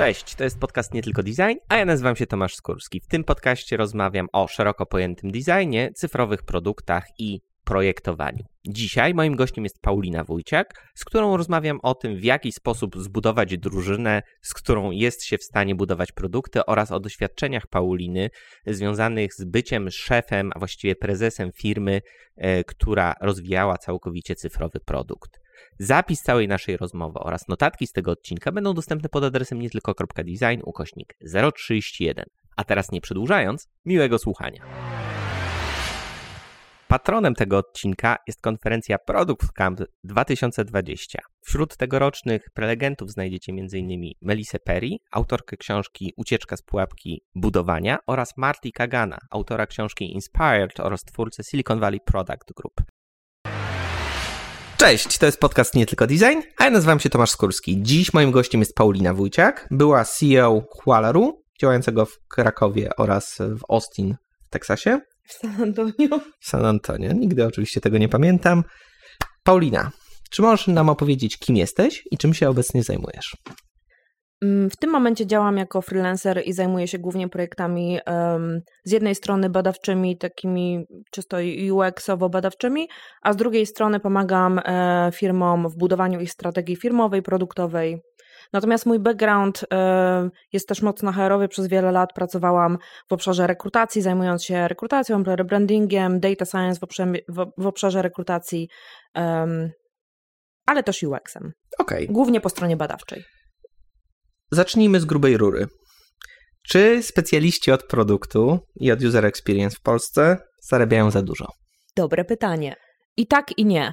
Cześć, to jest podcast Nie Tylko Design, a ja nazywam się Tomasz Skórski. W tym podcaście rozmawiam o szeroko pojętym designie, cyfrowych produktach i projektowaniu. Dzisiaj moim gościem jest Paulina Wójciak, z którą rozmawiam o tym, w jaki sposób zbudować drużynę, z którą jest się w stanie budować produkty oraz o doświadczeniach Pauliny związanych z byciem szefem, a właściwie prezesem firmy, e, która rozwijała całkowicie cyfrowy produkt. Zapis całej naszej rozmowy oraz notatki z tego odcinka będą dostępne pod adresem nietylko.design ukośnik 031. A teraz nie przedłużając, miłego słuchania. Patronem tego odcinka jest konferencja Product Camp 2020. Wśród tegorocznych prelegentów znajdziecie m.in. Melisę Perry, autorkę książki Ucieczka z pułapki budowania oraz Marty Kagana, autora książki Inspired oraz twórcę Silicon Valley Product Group. Cześć, to jest podcast Nie Tylko Design, a ja nazywam się Tomasz Skórski. Dziś moim gościem jest Paulina Wójciak, była CEO Hualaru, działającego w Krakowie oraz w Austin w Teksasie. W San Antonio. W San Antonio, nigdy oczywiście tego nie pamiętam. Paulina, czy możesz nam opowiedzieć, kim jesteś i czym się obecnie zajmujesz? Mm, w tym momencie działam jako freelancer i zajmuję się głównie projektami um, z jednej strony badawczymi, takimi czysto UX-owo-badawczymi, a z drugiej strony pomagam e, firmom w budowaniu ich strategii firmowej, produktowej. Natomiast mój background e, jest też mocno HR-owy. Przez wiele lat pracowałam w obszarze rekrutacji, zajmując się rekrutacją, rebrandingiem, data science w obszarze, w obszarze rekrutacji, um, ale też UX-em. Okay. Głównie po stronie badawczej. Zacznijmy z grubej rury. Czy specjaliści od produktu i od user experience w Polsce zarabiają za dużo? Dobre pytanie. I tak, i nie.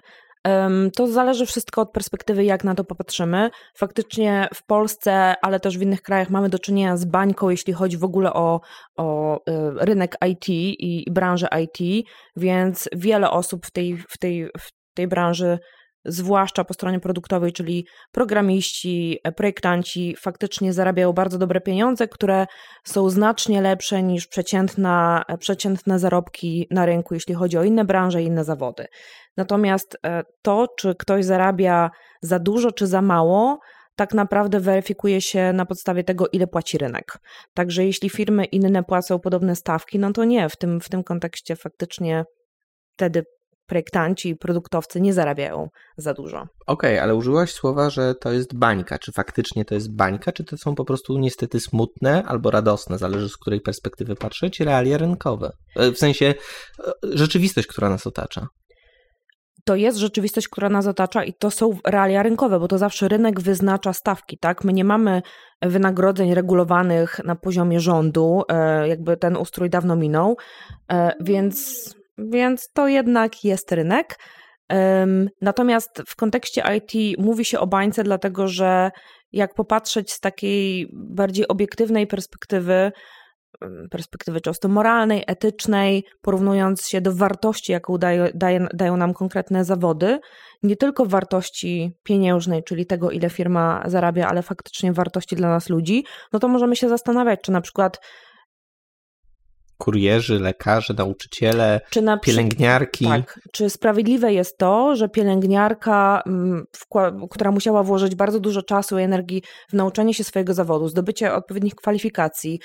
To zależy wszystko od perspektywy, jak na to popatrzymy. Faktycznie w Polsce, ale też w innych krajach mamy do czynienia z bańką, jeśli chodzi w ogóle o, o y, rynek IT i branżę IT, więc wiele osób w tej, w tej, w tej branży zwłaszcza po stronie produktowej, czyli programiści, e, projektanci faktycznie zarabiają bardzo dobre pieniądze, które są znacznie lepsze niż przeciętna, e, przeciętne zarobki na rynku, jeśli chodzi o inne branże inne zawody. Natomiast e, to, czy ktoś zarabia za dużo, czy za mało, tak naprawdę weryfikuje się na podstawie tego, ile płaci rynek. Także jeśli firmy inne płacą podobne stawki, no to nie, w tym, w tym kontekście faktycznie wtedy projektanci produktowcy nie zarabiają za dużo. Okej, okay, ale użyłaś słowa, że to jest bańka. Czy faktycznie to jest bańka, czy to są po prostu niestety smutne albo radosne, zależy z której perspektywy patrzeć, realia rynkowe? E, w sensie e, rzeczywistość, która nas otacza. To jest rzeczywistość, która nas otacza i to są realia rynkowe, bo to zawsze rynek wyznacza stawki, tak? My nie mamy wynagrodzeń regulowanych na poziomie rządu, e, jakby ten ustrój dawno minął, więc więc to jednak jest rynek. Natomiast w kontekście IT mówi się o bańce, dlatego że jak popatrzeć z takiej bardziej obiektywnej perspektywy, perspektywy często moralnej, etycznej, porównując się do wartości, jaką daje, daje, dają nam konkretne zawody, nie tylko wartości pieniężnej, czyli tego, ile firma zarabia, ale faktycznie wartości dla nas ludzi, no to możemy się zastanawiać, czy na przykład kurierzy, lekarze, nauczyciele, czy na, pielęgniarki. Tak. Czy sprawiedliwe jest to, że pielęgniarka, mm, która musiała włożyć bardzo dużo czasu i energii w nauczenie się swojego zawodu, zdobycie odpowiednich kwalifikacji,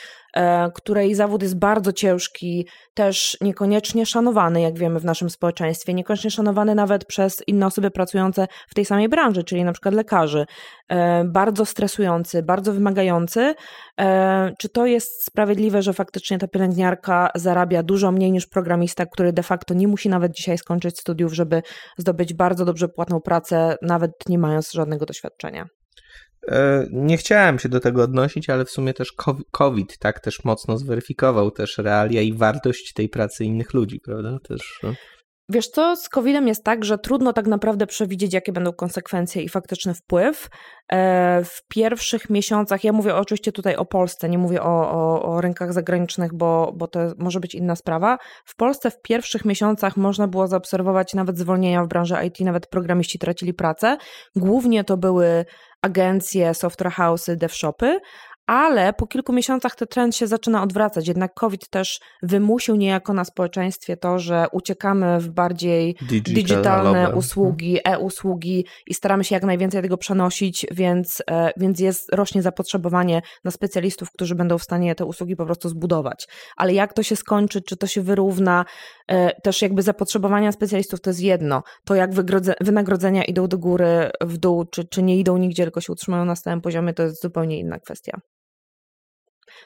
której zawód jest bardzo ciężki, też niekoniecznie szanowany, jak wiemy, w naszym społeczeństwie, niekoniecznie szanowany nawet przez inne osoby pracujące w tej samej branży, czyli na przykład lekarzy, e, bardzo stresujący, bardzo wymagający. E, czy to jest sprawiedliwe, że faktycznie ta pielęgniarka zarabia dużo mniej niż programista, który de facto nie musi nawet dzisiaj skończyć studiów, żeby zdobyć bardzo dobrze płatną pracę, nawet nie mając żadnego doświadczenia? E, nie chciałem się do tego odnosić, ale w sumie też COVID tak też mocno zweryfikował też realia i wartość tej pracy innych ludzi, prawda? Też. Wiesz co, z COVID-em jest tak, że trudno tak naprawdę przewidzieć, jakie będą konsekwencje i faktyczny wpływ. E, w pierwszych miesiącach, ja mówię oczywiście tutaj o Polsce, nie mówię o, o, o rynkach zagranicznych, bo, bo to może być inna sprawa. W Polsce w pierwszych miesiącach można było zaobserwować nawet zwolnienia w branży IT, nawet programiści tracili pracę. Głównie to były agencje, software house'y, dev shopy, ale po kilku miesiącach ten trend się zaczyna odwracać. Jednak COVID też wymusił niejako na społeczeństwie to, że uciekamy w bardziej digitalne usługi, e-usługi i staramy się jak najwięcej tego przenosić, więc, e, więc jest, rośnie zapotrzebowanie na specjalistów, którzy będą w stanie te usługi po prostu zbudować. Ale jak to się skończy, czy to się wyrówna, e, też jakby zapotrzebowania specjalistów to jest jedno. To jak wynagrodzenia idą do góry, w dół, czy, czy nie idą nigdzie, tylko się utrzymają na stałym poziomie, to jest zupełnie inna kwestia.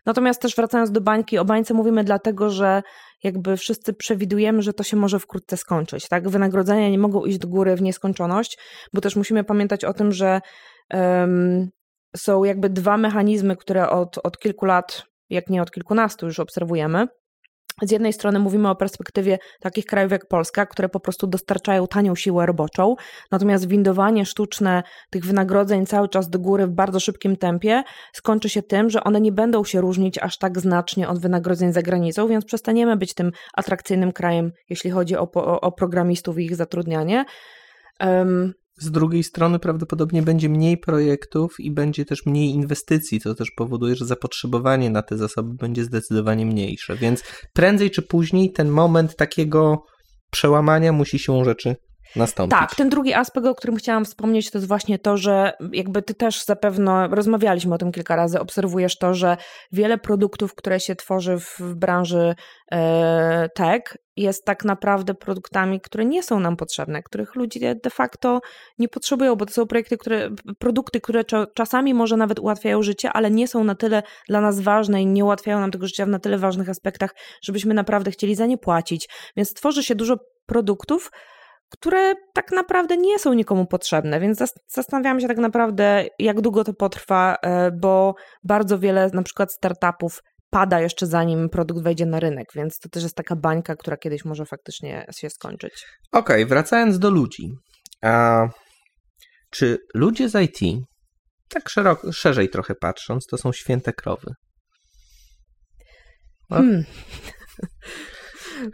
Natomiast też wracając do bańki, o bańce mówimy dlatego, że jakby wszyscy przewidujemy, że to się może wkrótce skończyć. Tak? Wynagrodzenia nie mogą iść do góry w nieskończoność, bo też musimy pamiętać o tym, że um, są jakby dwa mechanizmy, które od, od kilku lat, jak nie od kilkunastu już obserwujemy. Z jednej strony mówimy o perspektywie takich krajów jak Polska, które po prostu dostarczają tanią siłę roboczą, natomiast windowanie sztuczne tych wynagrodzeń cały czas do góry w bardzo szybkim tempie skończy się tym, że one nie będą się różnić aż tak znacznie od wynagrodzeń za granicą, więc przestaniemy być tym atrakcyjnym krajem, jeśli chodzi o, o, o programistów i ich zatrudnianie. Z drugiej strony prawdopodobnie będzie mniej projektów i będzie też mniej inwestycji, co też powoduje, że zapotrzebowanie na te zasoby będzie zdecydowanie mniejsze. Więc prędzej czy później ten moment takiego przełamania musi się rzeczy nastąpić. Tak, ten drugi aspekt, o którym chciałam wspomnieć, to jest właśnie to, że jakby ty też zapewne, rozmawialiśmy o tym kilka razy, obserwujesz to, że wiele produktów, które się tworzy w, branży e, tech, jest tak naprawdę produktami, które nie są nam potrzebne, których ludzie de facto nie potrzebują, bo to są projekty, które, produkty, które czasami może nawet ułatwiają życie, ale nie są na tyle dla nas ważne i nie ułatwiają nam tego życia w na tyle ważnych aspektach, żebyśmy naprawdę chcieli za nie płacić. Więc tworzy się dużo produktów, które tak naprawdę nie są nikomu potrzebne, więc zastanawiam się tak naprawdę, jak długo to potrwa, e, bo bardzo wiele na przykład startupów pada jeszcze zanim produkt wejdzie na rynek, więc to też jest taka bańka, która kiedyś może faktycznie się skończyć. Okej, okay, wracając do ludzi. A czy ludzie z IT, tak szeroko, szerzej trochę patrząc, to są święte krowy? Hmm.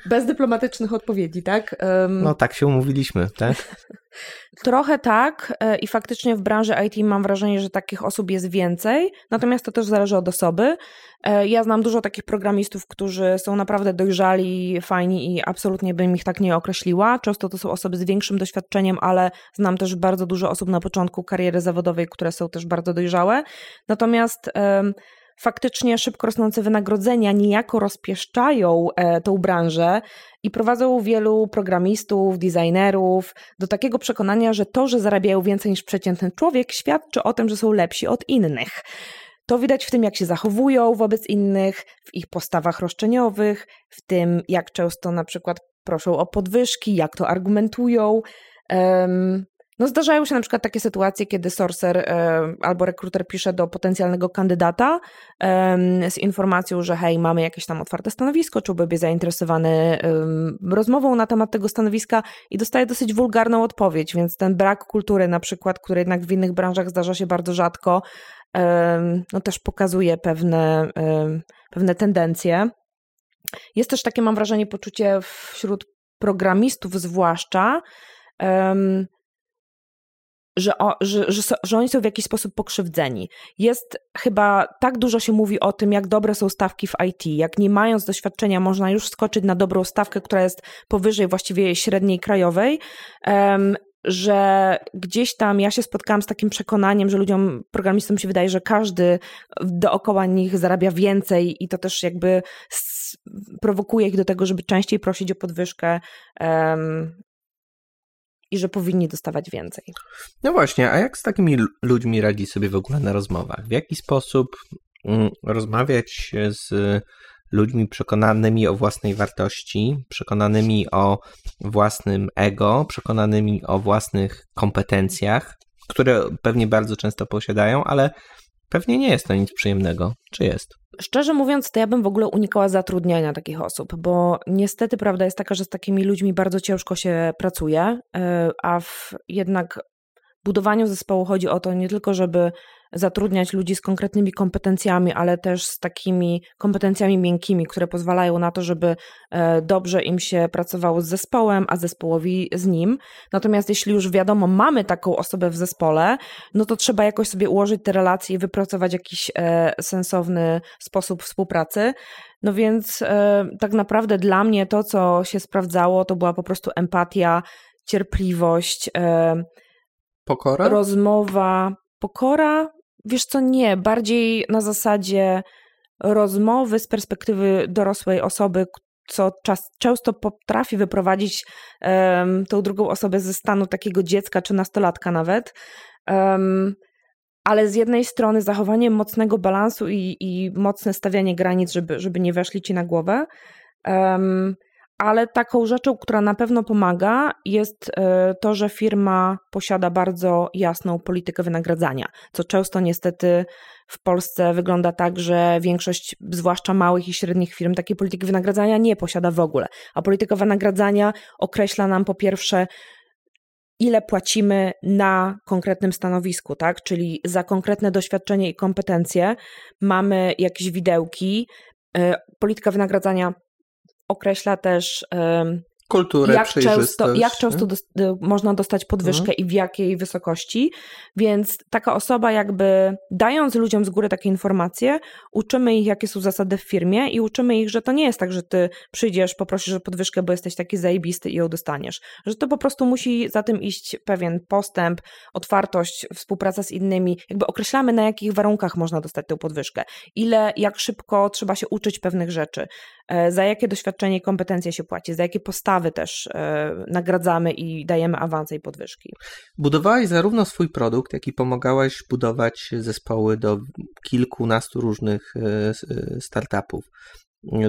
Bez dyplomatycznych odpowiedzi, tak? Um, no tak się umówiliśmy, tak? Trochę tak e, i faktycznie w branży IT mam wrażenie, że takich osób jest więcej, natomiast to też zależy od osoby. E, ja znam dużo takich programistów, którzy są naprawdę dojrzali, fajni i absolutnie bym ich tak nie określiła. Często to są osoby z większym doświadczeniem, ale znam też bardzo dużo osób na początku kariery zawodowej, które są też bardzo dojrzałe. Natomiast faktycznie szybko rosnące wynagrodzenia niejako rozpieszczają e, tą branżę i prowadzą wielu programistów, designerów do takiego przekonania, że to, że zarabiają więcej niż przeciętny człowiek, świadczy o tym, że są lepsi od innych. To widać w tym, jak się zachowują wobec innych, w ich postawach roszczeniowych, w tym, jak często na przykład proszą o podwyżki, jak to argumentują. Um, no zdarzają się na przykład takie sytuacje, kiedy sorcer e, albo rekruter pisze do potencjalnego kandydata e, z informacją, że hej, mamy jakieś tam otwarte stanowisko, czy byłby zainteresowany e, rozmową na temat tego stanowiska i dostaje dosyć wulgarną odpowiedź, więc ten brak kultury na przykład, który jednak w innych branżach zdarza się bardzo rzadko, no też pokazuje pewne, pewne tendencje. Jest też takie, mam wrażenie, poczucie wśród programistów zwłaszcza, że, o, że, że, że, oni są w jakiś sposób pokrzywdzeni. Jest chyba tak dużo się mówi o tym, jak dobre są stawki w IT, jak nie mając doświadczenia można już skoczyć na dobrą stawkę, która jest powyżej właściwie średniej krajowej, um, że gdzieś tam ja się spotkałam z takim przekonaniem, że ludziom, programistom się wydaje, że każdy dookoła nich zarabia więcej i to też jakby prowokuje ich do tego, żeby częściej prosić o podwyżkę um, i że powinni dostawać więcej. No właśnie, a jak z takimi ludźmi radzi sobie w ogóle na rozmowach? W jaki sposób mm, rozmawiać z ludźmi przekonanymi o własnej wartości, przekonanymi o własnym ego, przekonanymi o własnych kompetencjach, które pewnie bardzo często posiadają, ale pewnie nie jest to nic przyjemnego. Czy jest? Szczerze mówiąc, to ja bym w ogóle unikała zatrudniania takich osób, bo niestety prawda jest taka, że z takimi ludźmi bardzo ciężko się pracuje, e, a w, jednak budowaniu zespołu chodzi o to nie tylko, żeby zatrudniać ludzi z konkretnymi kompetencjami, ale też z takimi kompetencjami miękkimi, które pozwalają na to, żeby e, dobrze im się pracowało z zespołem, a zespołowi z nim. Natomiast jeśli już wiadomo, mamy taką osobę w zespole, no to trzeba jakoś sobie ułożyć te relacje i wypracować jakiś e, sensowny sposób współpracy. No więc e, tak naprawdę dla mnie to, co się sprawdzało, to była po prostu empatia, cierpliwość, pokora, rozmowa, pokora, Wiesz co, nie, bardziej na zasadzie rozmowy z perspektywy dorosłej osoby, co czas, często potrafi wyprowadzić um, tą drugą osobę ze stanu takiego dziecka czy nastolatka nawet. Um, ale z jednej strony zachowanie mocnego balansu i, i mocne stawianie granic, żeby, żeby nie weszli ci na głowę. Um, ale taką rzeczą, która na pewno pomaga, jest e, to, że firma posiada bardzo jasną politykę wynagradzania, co często niestety w Polsce wygląda tak, że większość, zwłaszcza małych i średnich firm, takiej polityki wynagradzania nie posiada w ogóle. A polityka wynagradzania określa nam po pierwsze, ile płacimy na konkretnym stanowisku, tak? Czyli za konkretne doświadczenie i kompetencje mamy jakieś widełki. E, polityka wynagradzania określa też kulturę, jak często, jak często do, można dostać podwyżkę mhm. i w jakiej wysokości. Więc taka osoba jakby dając ludziom z góry takie informacje, uczymy ich, jakie są zasady w firmie i uczymy ich, że to nie jest tak, że ty przyjdziesz, poprosisz o podwyżkę, bo jesteś taki zajebisty i ją dostaniesz. Że to po prostu musi za tym iść pewien postęp, otwartość, współpraca z innymi. Jakby określamy, na jakich warunkach można dostać tę podwyżkę. Ile, jak szybko trzeba się uczyć pewnych rzeczy. E, za jakie doświadczenie i kompetencje się płaci, za jakie postawy też e, nagradzamy i dajemy awanse i podwyżki. Budowałaś zarówno swój produkt, jak i pomagałaś budować zespoły do kilkunastu różnych e, startupów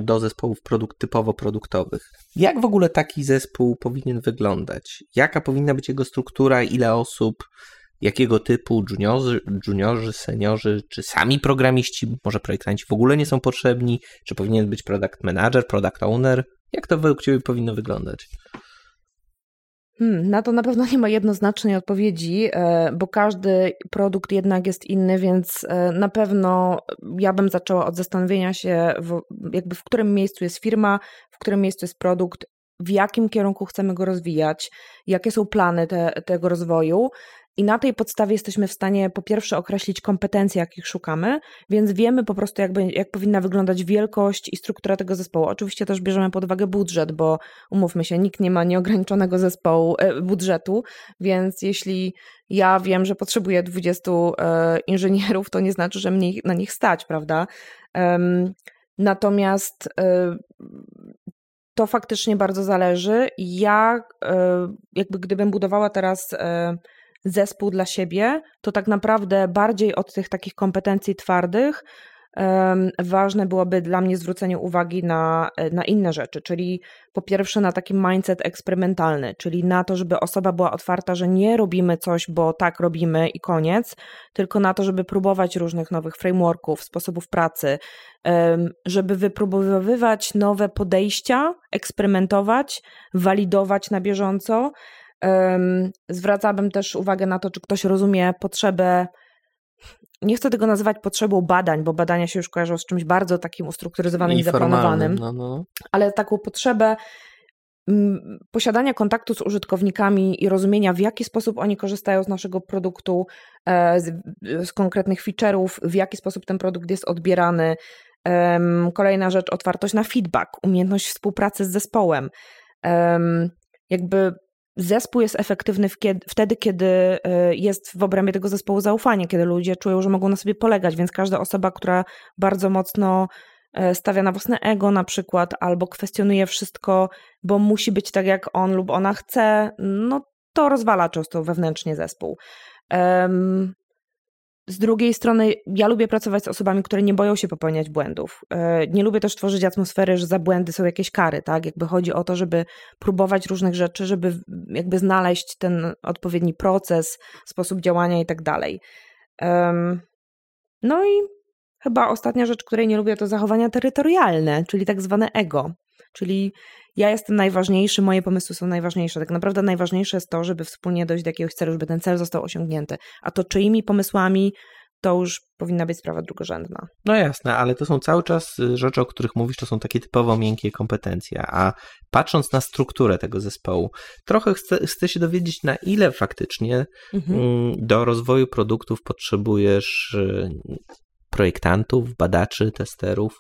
do zespołów produkt, typowo produktowych. Jak w ogóle taki zespół powinien wyglądać? Jaka powinna być jego struktura, ile osób, jakiego typu juniorzy, juniorzy, seniorzy, czy sami programiści, może projektanci w ogóle nie są potrzebni, czy powinien być product manager, product owner? Jak to według Ciebie powinno wyglądać? Hmm, na to na pewno nie ma jednoznacznej odpowiedzi, e, bo każdy produkt jednak jest inny, więc e, na pewno ja bym zaczęła od zastanowienia się, w, jakby w którym miejscu jest firma, w którym miejscu jest produkt, w jakim kierunku chcemy go rozwijać, jakie są plany te, tego rozwoju. I na tej podstawie jesteśmy w stanie po pierwsze określić kompetencje, jakich szukamy, więc wiemy po prostu, jakby, jak powinna wyglądać wielkość i struktura tego zespołu. Oczywiście też bierzemy pod uwagę budżet, bo umówmy się, nikt nie ma nieograniczonego zespołu, e, budżetu, więc jeśli ja wiem, że potrzebuję 20 e, inżynierów, to nie znaczy, że mnie na nich stać, prawda? Natomiast e, to faktycznie bardzo zależy. Ja, jakby gdybym budowała teraz zespół dla siebie, to tak naprawdę bardziej od tych takich kompetencji twardych ważne byłoby dla mnie zwrócenie uwagi na, na inne rzeczy, czyli po pierwsze na taki mindset eksperymentalny, czyli na to, żeby osoba była otwarta, że nie robimy coś, bo tak robimy i koniec, tylko na to, żeby próbować różnych nowych frameworków, sposobów pracy, żeby wypróbowywać nowe podejścia, eksperymentować, walidować na bieżąco, Zwracałabym też uwagę na to, czy ktoś rozumie potrzebę. Nie chcę tego nazywać potrzebą badań, bo badania się już kojarzą z czymś bardzo takim ustrukturyzowanym i, zaplanowanym, no, no. ale taką potrzebę posiadania kontaktu z użytkownikami i rozumienia, w jaki sposób oni korzystają z naszego produktu, e, z, z konkretnych feature'ów, w jaki sposób ten produkt jest odbierany. Kolejna rzecz, otwartość na feedback, umiejętność współpracy z zespołem. Jakby zespół jest efektywny wtedy, kiedy e, jest w obrębie tego zespołu zaufanie, kiedy ludzie czują, że mogą na sobie polegać, więc każda osoba, która bardzo mocno e, stawia na własne ego na przykład, albo kwestionuje wszystko, bo musi być tak, jak on lub ona chce, no to rozwala często wewnętrznie zespół. Z drugiej strony, ja lubię pracować z osobami, które nie boją się popełniać błędów. E, nie lubię też tworzyć atmosfery, że za błędy są jakieś kary, tak? Jakby chodzi o to, żeby próbować różnych rzeczy, żeby jakby znaleźć ten odpowiedni proces, sposób działania i tak dalej. No i chyba ostatnia rzecz, której nie lubię, to zachowania terytorialne, czyli tak zwane ego. Czyli ja jestem najważniejszy, moje pomysły są najważniejsze. Tak naprawdę najważniejsze jest to, żeby wspólnie dojść do jakiegoś celu, żeby ten cel został osiągnięty. A to czyimi pomysłami, to już powinna być sprawa drugorzędna. No jasne, ale to są cały czas y, rzeczy, o których mówisz, to są takie typowo miękkie kompetencje, a patrząc na strukturę tego zespołu, trochę chcę, chcę się dowiedzieć, na ile faktycznie mhm. Mm, do rozwoju produktów potrzebujesz y, projektantów, badaczy, testerów.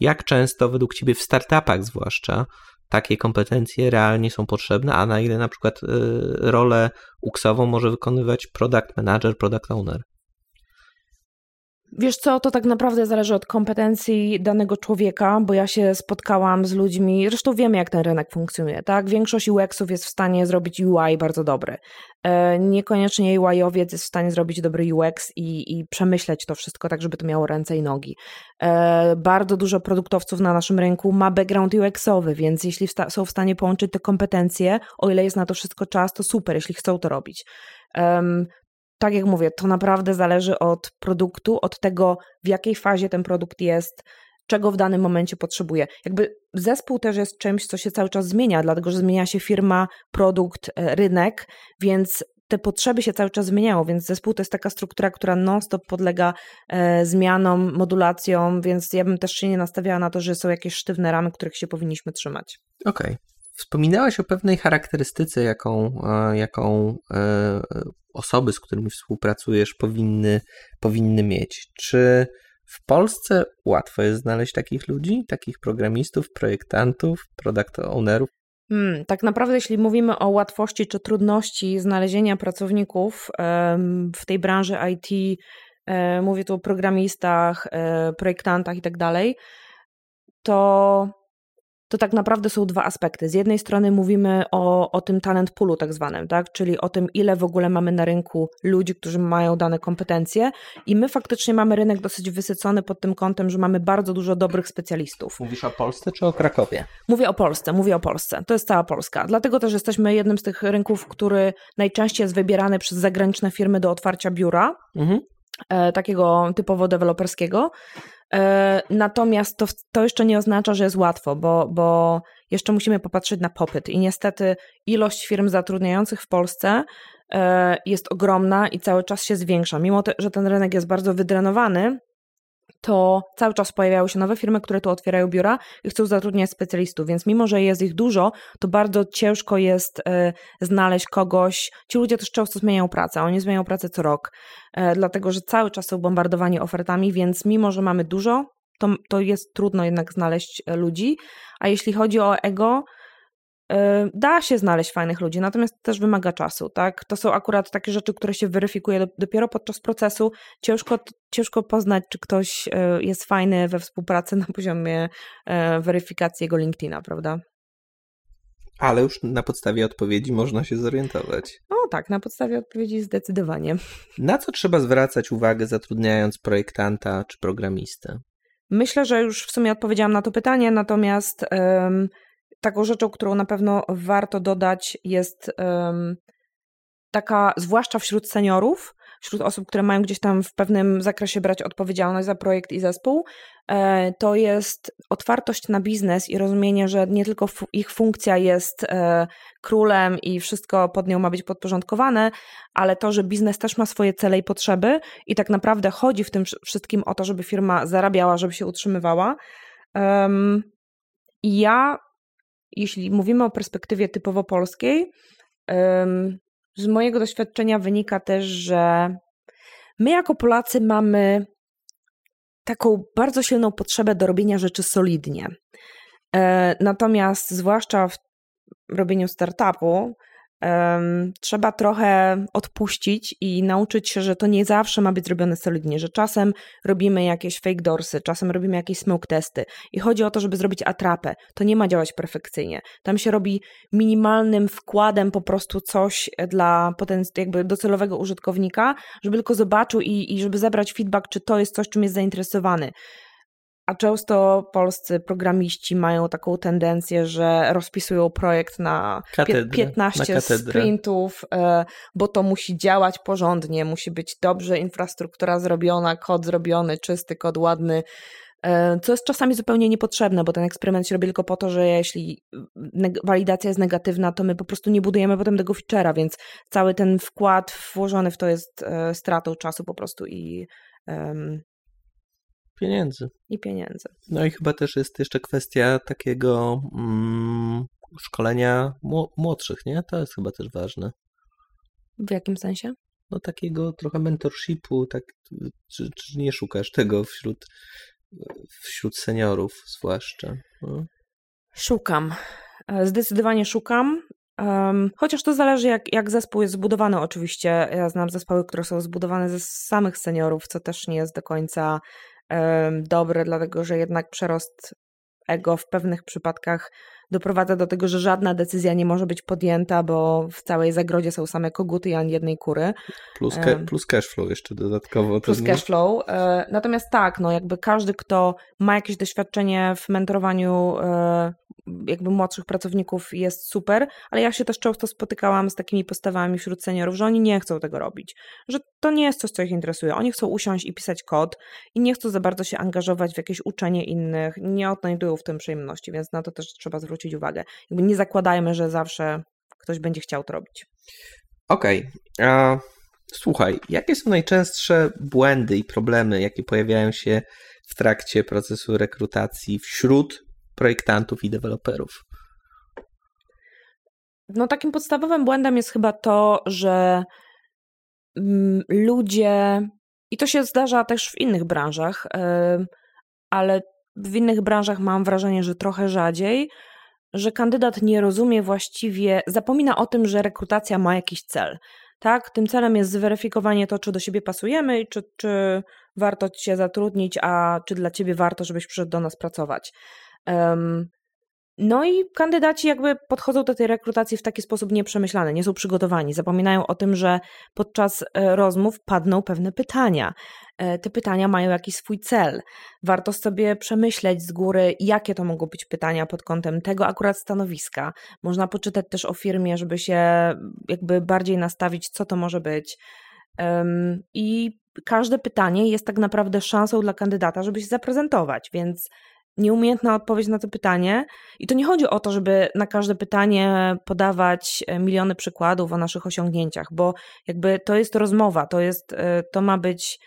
Jak często według Ciebie w startupach zwłaszcza takie kompetencje realnie są potrzebne, a na ile na przykład y, rolę UX-ową może wykonywać product manager, product owner? Wiesz co, to tak naprawdę zależy od kompetencji danego człowieka, bo ja się spotkałam z ludźmi, zresztą wiemy jak ten rynek funkcjonuje, tak? Większość UX-ów jest w stanie zrobić UI bardzo dobry. E, niekoniecznie UI-owiec jest w stanie zrobić dobry UX i, i przemyśleć to wszystko tak, żeby to miało ręce i nogi. E, bardzo dużo produktowców na naszym rynku ma background UX-owy, więc jeśli są w stanie połączyć te kompetencje, o ile jest na to wszystko czas, to super, jeśli chcą to robić tak jak mówię, to naprawdę zależy od produktu, od tego, w jakiej fazie ten produkt jest, czego w danym momencie potrzebuje. Jakby zespół też jest czymś, co się cały czas zmienia, dlatego że zmienia się firma, produkt, e, rynek, więc te potrzeby się cały czas zmieniają, więc zespół to jest taka struktura, która non-stop podlega e, zmianom, modulacjom, więc ja bym też się nie nastawiała na to, że są jakieś sztywne ramy, których się powinniśmy trzymać. Okej. Okay. Wspominałaś o pewnej charakterystyce, jaką, e, jaką e, osoby, z którymi współpracujesz, powinny, powinny mieć. Czy w Polsce łatwo jest znaleźć takich ludzi, takich programistów, projektantów, product ownerów? Hmm, tak naprawdę, jeśli mówimy o łatwości czy trudności znalezienia pracowników w tej branży IT, e, mówię tu o programistach, projektantach i tak dalej, to to tak naprawdę są dwa aspekty. Z jednej strony mówimy o, o tym talent poolu tak zwanym, tak? czyli o tym, ile w ogóle mamy na rynku ludzi, którzy mają dane kompetencje i my faktycznie mamy rynek dosyć wysycony pod tym kątem, że mamy bardzo dużo dobrych specjalistów. Mówisz o Polsce czy o Krakowie? Mówię o Polsce, mówię o Polsce. To jest cała Polska. Dlatego też jesteśmy jednym z tych rynków, który najczęściej jest wybierany przez zagraniczne firmy do otwarcia biura. Mhm. E, takiego typowo deweloperskiego. E, natomiast to, to jeszcze nie oznacza, że jest łatwo, bo, bo jeszcze musimy popatrzeć na popyt. I niestety ilość firm zatrudniających w Polsce e, jest ogromna i cały czas się zwiększa. Mimo, te, że ten rynek jest bardzo wydrenowany, to cały czas pojawiają się nowe firmy, które tu otwierają biura i chcą zatrudniać specjalistów, więc mimo, że jest ich dużo, to bardzo ciężko jest e, znaleźć kogoś. Ci ludzie też często zmieniają pracę, oni zmieniają pracę co rok, e, dlatego że cały czas są bombardowani ofertami, więc mimo, że mamy dużo, to, to jest trudno jednak znaleźć e, ludzi. A jeśli chodzi o ego, da się znaleźć fajnych ludzi, natomiast też wymaga czasu, tak? To są akurat takie rzeczy, które się weryfikuje dopiero podczas procesu. Ciężko, ciężko poznać, czy ktoś e, jest fajny we współpracy na poziomie e, weryfikacji jego LinkedIna, prawda? Ale już na podstawie odpowiedzi można się zorientować. No tak, na podstawie odpowiedzi zdecydowanie. Na co trzeba zwracać uwagę zatrudniając projektanta czy programistę? Myślę, że już w sumie odpowiedziałam na to pytanie, natomiast um, taką rzeczą, którą na pewno warto dodać, jest um, taka, zwłaszcza wśród seniorów, wśród osób, które mają gdzieś tam w pewnym zakresie brać odpowiedzialność za projekt i zespół, e, to jest otwartość na biznes i rozumienie, że nie tylko ich funkcja jest e, królem i wszystko pod nią ma być podporządkowane, ale to, że biznes też ma swoje cele i potrzeby i tak naprawdę chodzi w tym wszystkim o to, żeby firma zarabiała, żeby się utrzymywała. Ja jeśli mówimy o perspektywie typowo polskiej, z mojego doświadczenia wynika też, że my jako Polacy mamy taką bardzo silną potrzebę do robienia rzeczy solidnie. E, natomiast zwłaszcza w robieniu startupu, trzeba trochę odpuścić i nauczyć się, że to nie zawsze ma być zrobione solidnie, że czasem robimy jakieś fake doorsy, czasem robimy jakieś smoke testy i chodzi o to, żeby zrobić atrapę. To nie ma działać perfekcyjnie. Tam się robi minimalnym wkładem po prostu coś dla jakby docelowego użytkownika, żeby tylko zobaczył i, i żeby zebrać feedback, czy to jest coś, czym jest zainteresowany. A często polscy programiści mają taką tendencję, że rozpisują projekt na katedrę, 15 na sprintów, e, bo to musi działać porządnie, musi być dobrze infrastruktura zrobiona, kod zrobiony, czysty kod, ładny. e, co jest czasami zupełnie niepotrzebne, bo ten eksperyment się robi tylko po to, że jeśli walidacja jest negatywna, to my po prostu nie budujemy potem tego feature'a, więc cały ten wkład włożony w to jest e, stratą czasu po prostu i um, pieniędzy. I pieniędzy. No i chyba też jest jeszcze kwestia takiego mm, szkolenia młodszych, nie? To jest chyba też ważne. W jakim sensie? No takiego trochę mentorshipu, tak, czy, czy nie szukasz tego wśród, wśród seniorów zwłaszcza? No. Szukam. E, zdecydowanie szukam. Um, chociaż to zależy, jak, jak zespół jest zbudowany, oczywiście. Ja znam zespoły, które są zbudowane ze samych seniorów, co też nie jest do końca dobre, dlatego że jednak przerost ego w pewnych przypadkach doprowadza do tego, że żadna decyzja nie może być podjęta, bo w całej zagrodzie są same koguty i ani jednej kury. Plus, ca plus cashflow jeszcze dodatkowo. Plus cashflow. E, natomiast tak, no jakby każdy, kto ma jakieś doświadczenie w mentorowaniu e, jakby młodszych pracowników jest super, ale ja się też często spotykałam z takimi postawami wśród seniorów, że oni nie chcą tego robić, że to nie jest coś, co ich interesuje. Oni chcą usiąść i pisać kod i nie chcą za bardzo się angażować w jakieś uczenie innych, nie odnajdują w tym przyjemności, więc na to też trzeba zwrócić uwagę. Jakby nie zakładajmy, że zawsze ktoś będzie chciał to robić. Okej. Okay. Słuchaj, jakie są najczęstsze błędy i problemy, jakie pojawiają się w trakcie procesu rekrutacji wśród projektantów i deweloperów? No, takim podstawowym błędem jest chyba to, że mm, ludzie, i to się zdarza też w innych branżach, ale w innych branżach mam wrażenie, że trochę rzadziej, że kandydat nie rozumie właściwie, zapomina o tym, że rekrutacja ma jakiś cel. Tak, tym celem jest zweryfikowanie to, czy do siebie pasujemy i czy, czy warto cię zatrudnić, a czy dla ciebie warto, żebyś przyszedł do nas pracować. Um, no i kandydaci jakby podchodzą do tej rekrutacji w taki sposób nieprzemyślany, nie są przygotowani, zapominają o tym, że podczas e, rozmów padną pewne pytania. E, te pytania mają jakiś swój cel. Warto sobie przemyśleć z góry, jakie to mogą być pytania pod kątem tego akurat stanowiska. Można poczytać też o firmie, żeby się jakby bardziej nastawić, co to może być. I każde pytanie jest tak naprawdę szansą dla kandydata, żeby się zaprezentować, więc nieumiejętna odpowiedź na to pytanie. I to nie chodzi o to, żeby na każde pytanie podawać e, miliony przykładów o naszych osiągnięciach, bo jakby to jest rozmowa, to jest, e, to ma być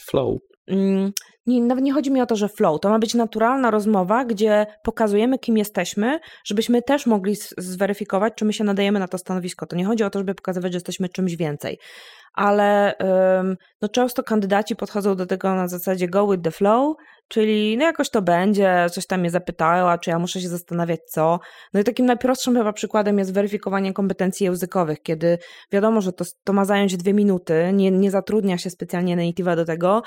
flow. Mm, nie, nawet nie chodzi mi o to, że flow. To ma być naturalna rozmowa, gdzie pokazujemy, kim jesteśmy, żebyśmy też mogli zweryfikować, czy my się nadajemy na to stanowisko. To nie chodzi o to, żeby pokazywać, że jesteśmy czymś więcej. Ale no, często kandydaci podchodzą do tego na zasadzie go with the flow, czyli no jakoś to będzie, coś tam mnie zapytają, a czy ja muszę się zastanawiać co. No i takim najprostszym chyba przykładem jest weryfikowanie kompetencji językowych, kiedy wiadomo, że to, to ma zająć dwie minuty, nie, nie zatrudnia się specjalnie native'a do tego,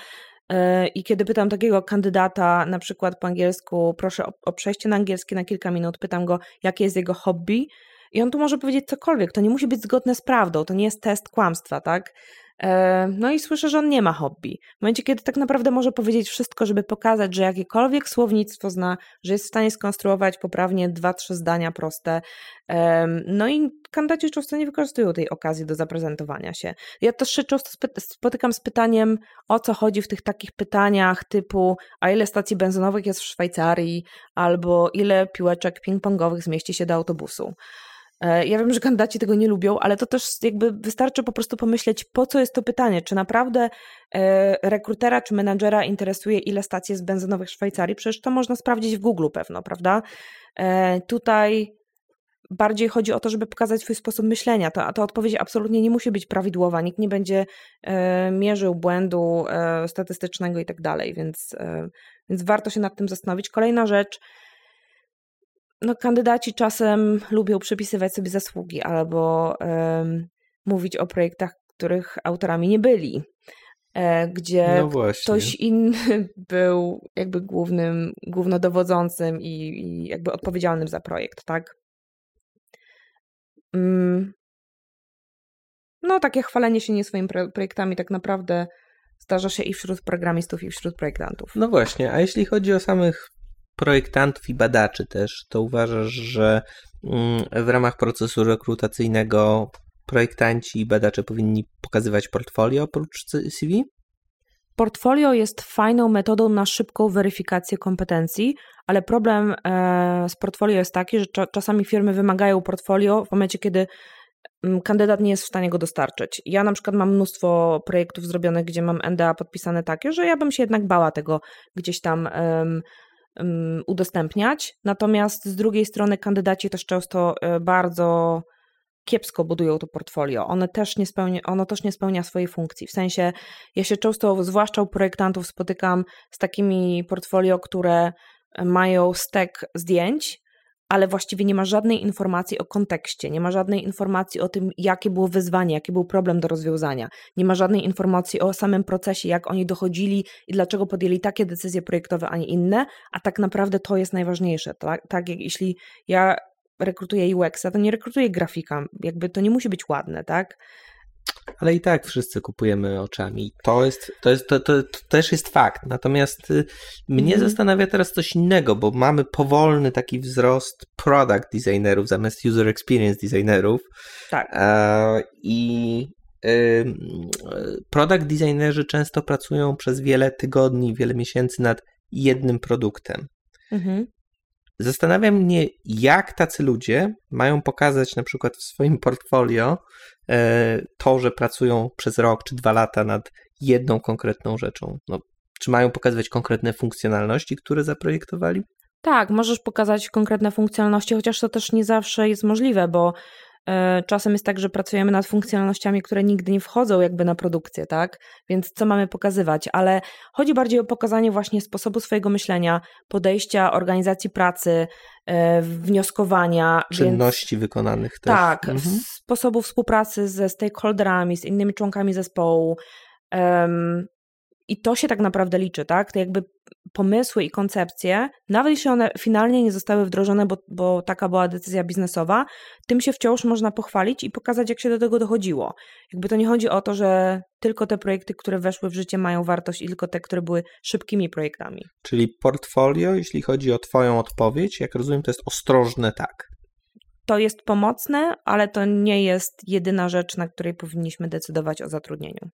i kiedy pytam takiego kandydata, na przykład po angielsku, proszę o, o, przejście na angielski na kilka minut, pytam go, jakie jest jego hobby, i on tu może powiedzieć cokolwiek. To nie musi być zgodne z prawdą, to nie jest test kłamstwa, tak? No i słyszę, że on nie ma hobby. W momencie, kiedy tak naprawdę może powiedzieć wszystko, żeby pokazać, że jakiekolwiek słownictwo zna, że jest w stanie skonstruować poprawnie dwa, trzy zdania proste. No i kandydaci często nie wykorzystują tej okazji do zaprezentowania się. Ja też się często spotykam z pytaniem, o co chodzi w tych takich pytaniach typu, a ile stacji benzynowych jest w Szwajcarii, albo ile piłeczek ping-pongowych zmieści się do autobusu. E, ja wiem, że kandydaci tego nie lubią, ale to też jakby wystarczy po prostu pomyśleć, po co jest to pytanie. Czy naprawdę e, rekrutera czy menadżera interesuje, ile stacji jest benzynowych w Szwajcarii? Przecież to można sprawdzić w Google pewno, prawda? E, tutaj bardziej chodzi o to, żeby pokazać swój sposób myślenia. Ta, ta odpowiedź absolutnie nie musi być prawidłowa, nikt nie będzie mierzył błędu statystycznego i tak dalej, więc warto się nad tym zastanowić. Kolejna rzecz, no, kandydaci czasem lubią przypisywać sobie zasługi albo um, mówić o projektach, których autorami nie byli. E, gdzie no ktoś inny był jakby głównym, głównodowodzącym i, i jakby odpowiedzialnym za projekt, tak? Mm. No, takie chwalenie się nie swoimi projektami tak naprawdę zdarza się i wśród programistów, i wśród projektantów. No właśnie, a jeśli chodzi o samych projektantów i badaczy też, to uważasz, że mm, w ramach procesu rekrutacyjnego projektanci i badacze powinni pokazywać portfolio oprócz CV? portfolio jest fajną metodą na szybką weryfikację kompetencji, ale problem e, z portfolio jest taki, że czasami firmy wymagają portfolio w momencie, kiedy mm, kandydat nie jest w stanie go dostarczyć. Ja na przykład mam mnóstwo projektów zrobionych, gdzie mam NDA podpisane takie, że ja bym się jednak bała tego gdzieś tam udostępniać. Natomiast z drugiej strony kandydaci też często e, bardzo kiepsko budują to portfolio. One też nie spełnia, ono też nie spełnia swojej funkcji. W sensie, ja się często, zwłaszcza u projektantów, spotykam z takimi portfolio, które mają stek zdjęć, ale właściwie nie ma żadnej informacji o kontekście, nie ma żadnej informacji o tym, jakie było wyzwanie, jaki był problem do rozwiązania, nie ma żadnej informacji o samym procesie, jak oni dochodzili i dlaczego podjęli takie decyzje projektowe, a nie inne, a tak naprawdę to jest najważniejsze. Tak, tak jak jeśli ja rekrutuję UX-a, to nie rekrutuję grafika, jakby to nie musi być ładne, tak? Ale i tak wszyscy kupujemy oczami. To, jest, to, jest, to, to, to też jest fakt. Natomiast y, mnie mm. zastanawia teraz coś innego, bo mamy powolny taki wzrost product designerów zamiast user experience designerów. Tak. E, I product designerzy często pracują przez wiele tygodni, wiele miesięcy nad jednym produktem. Mhm. Zastanawiam mnie, jak tacy ludzie mają pokazać na przykład w swoim portfolio to, że pracują przez rok czy dwa lata nad jedną konkretną rzeczą. No, czy mają pokazywać konkretne funkcjonalności, które zaprojektowali? Tak, możesz pokazać konkretne funkcjonalności, chociaż to też nie zawsze jest możliwe, bo E, czasem jest tak, że pracujemy nad funkcjonalnościami, które nigdy nie wchodzą jakby na produkcję, tak? Więc co mamy pokazywać? Ale chodzi bardziej o pokazanie właśnie sposobu swojego myślenia, podejścia, organizacji pracy, e, wnioskowania. Czynności więc, wykonanych też. Tak, mhm. sposobu współpracy ze stakeholderami, z innymi członkami zespołu. Um, i to się tak naprawdę liczy, tak? To jakby pomysły i koncepcje, nawet jeśli one finalnie nie zostały wdrożone, bo, bo taka była decyzja biznesowa, tym się wciąż można pochwalić i pokazać, jak się do tego dochodziło. Jakby to nie chodzi o to, że tylko te projekty, które weszły w życie, mają wartość i tylko te, które były szybkimi projektami. Czyli portfolio, jeśli chodzi o Twoją odpowiedź, jak rozumiem, to jest ostrożne tak. To jest pomocne, ale to nie jest jedyna rzecz, na której powinniśmy decydować o zatrudnieniu.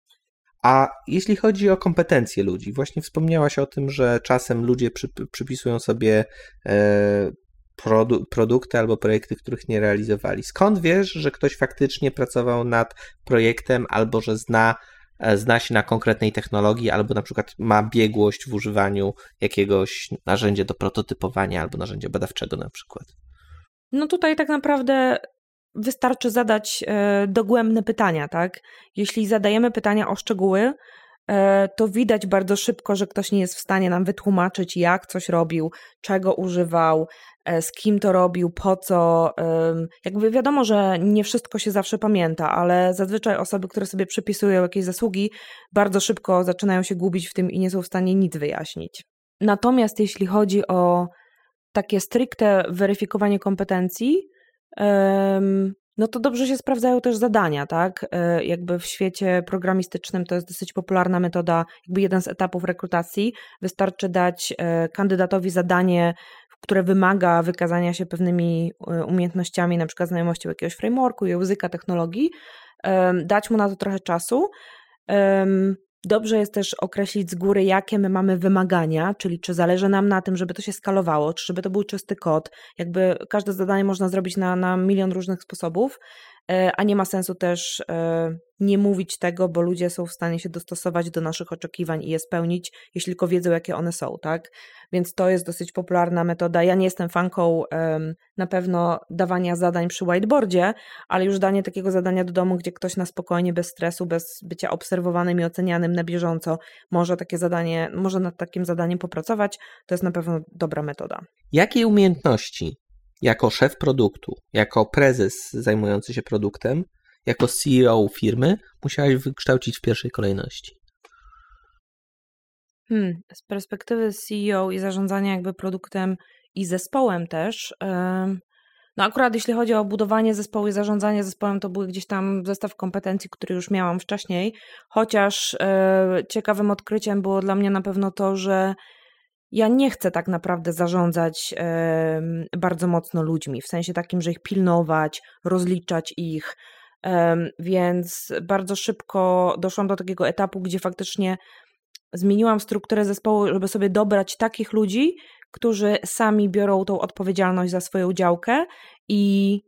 A jeśli chodzi o kompetencje ludzi, właśnie wspomniałaś o tym, że czasem ludzie przy, przypisują sobie e, produ produkty albo projekty, których nie realizowali. Skąd wiesz, że ktoś faktycznie pracował nad projektem albo że zna, e, zna się na konkretnej technologii, albo na przykład ma biegłość w używaniu jakiegoś narzędzia do prototypowania albo narzędzia badawczego na przykład? No tutaj tak naprawdę wystarczy zadać e, dogłębne pytania, tak? Jeśli zadajemy pytania o szczegóły, e, to widać bardzo szybko, że ktoś nie jest w stanie nam wytłumaczyć, jak coś robił, czego używał, e, z kim to robił, po co. Jakby wiadomo, że nie wszystko się zawsze pamięta, ale zazwyczaj osoby, które sobie przypisują jakieś zasługi, bardzo szybko zaczynają się gubić w tym i nie są w stanie nic wyjaśnić. Natomiast jeśli chodzi o takie stricte weryfikowanie kompetencji, no to dobrze się sprawdzają też zadania, tak? E, jakby w świecie programistycznym to jest dosyć popularna metoda, jakby jeden z etapów rekrutacji. Wystarczy dać e, kandydatowi zadanie, które wymaga wykazania się pewnymi e, umiejętnościami, na przykład znajomością jakiegoś frameworku, języka, technologii, dać mu na to trochę czasu. Dobrze jest też określić z góry, jakie my mamy wymagania, czyli czy zależy nam na tym, żeby to się skalowało, czy żeby to był czysty kod. Jakby każde zadanie można zrobić na, na milion różnych sposobów, a nie ma sensu też e, nie mówić tego, bo ludzie są w stanie się dostosować do naszych oczekiwań i je spełnić, jeśli tylko wiedzą, jakie one są, tak? Więc to jest dosyć popularna metoda. Ja nie jestem fanką na pewno dawania zadań przy whiteboardzie, ale już danie takiego zadania do domu, gdzie ktoś na spokojnie, bez stresu, bez bycia obserwowanym i ocenianym na bieżąco może takie zadanie, może nad takim zadaniem popracować, to jest na pewno dobra metoda. Jakie umiejętności jako szef produktu, jako prezes zajmujący się produktem jako CEO firmy musiałaś wykształcić w pierwszej kolejności? Hmm, z perspektywy CEO i zarządzania jakby produktem i zespołem też, no akurat jeśli chodzi o budowanie zespołu i zarządzanie zespołem, to były gdzieś tam zestaw kompetencji, który już miałam wcześniej, chociaż e, ciekawym odkryciem było dla mnie na pewno to, że ja nie chcę tak naprawdę zarządzać bardzo mocno ludźmi, w sensie takim, że ich pilnować, rozliczać ich, więc bardzo szybko doszłam do takiego etapu, gdzie faktycznie zmieniłam strukturę zespołu, żeby sobie dobrać takich ludzi, którzy sami biorą tą odpowiedzialność za swoją działkę i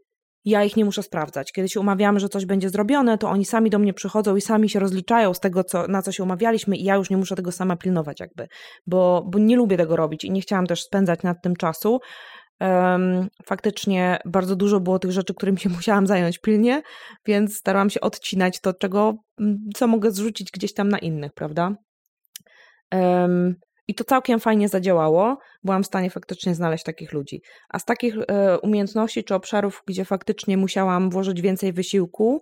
ja ich nie muszę sprawdzać. Kiedy się umawiamy, że coś będzie zrobione, to oni sami do mnie przychodzą i sami się rozliczają z tego, co, na co się umawialiśmy i ja już nie muszę tego sama pilnować jakby, bo, bo nie lubię tego robić i nie chciałam też spędzać nad tym czasu. Um, faktycznie bardzo dużo było tych rzeczy, którymi się musiałam zająć pilnie, więc starałam się odcinać to, czego, mm, co mogę zrzucić gdzieś tam na innych, prawda? Um, i to całkiem fajnie zadziałało. Byłam w stanie faktycznie znaleźć takich ludzi. A z takich e, umiejętności czy obszarów, gdzie faktycznie musiałam włożyć więcej wysiłku,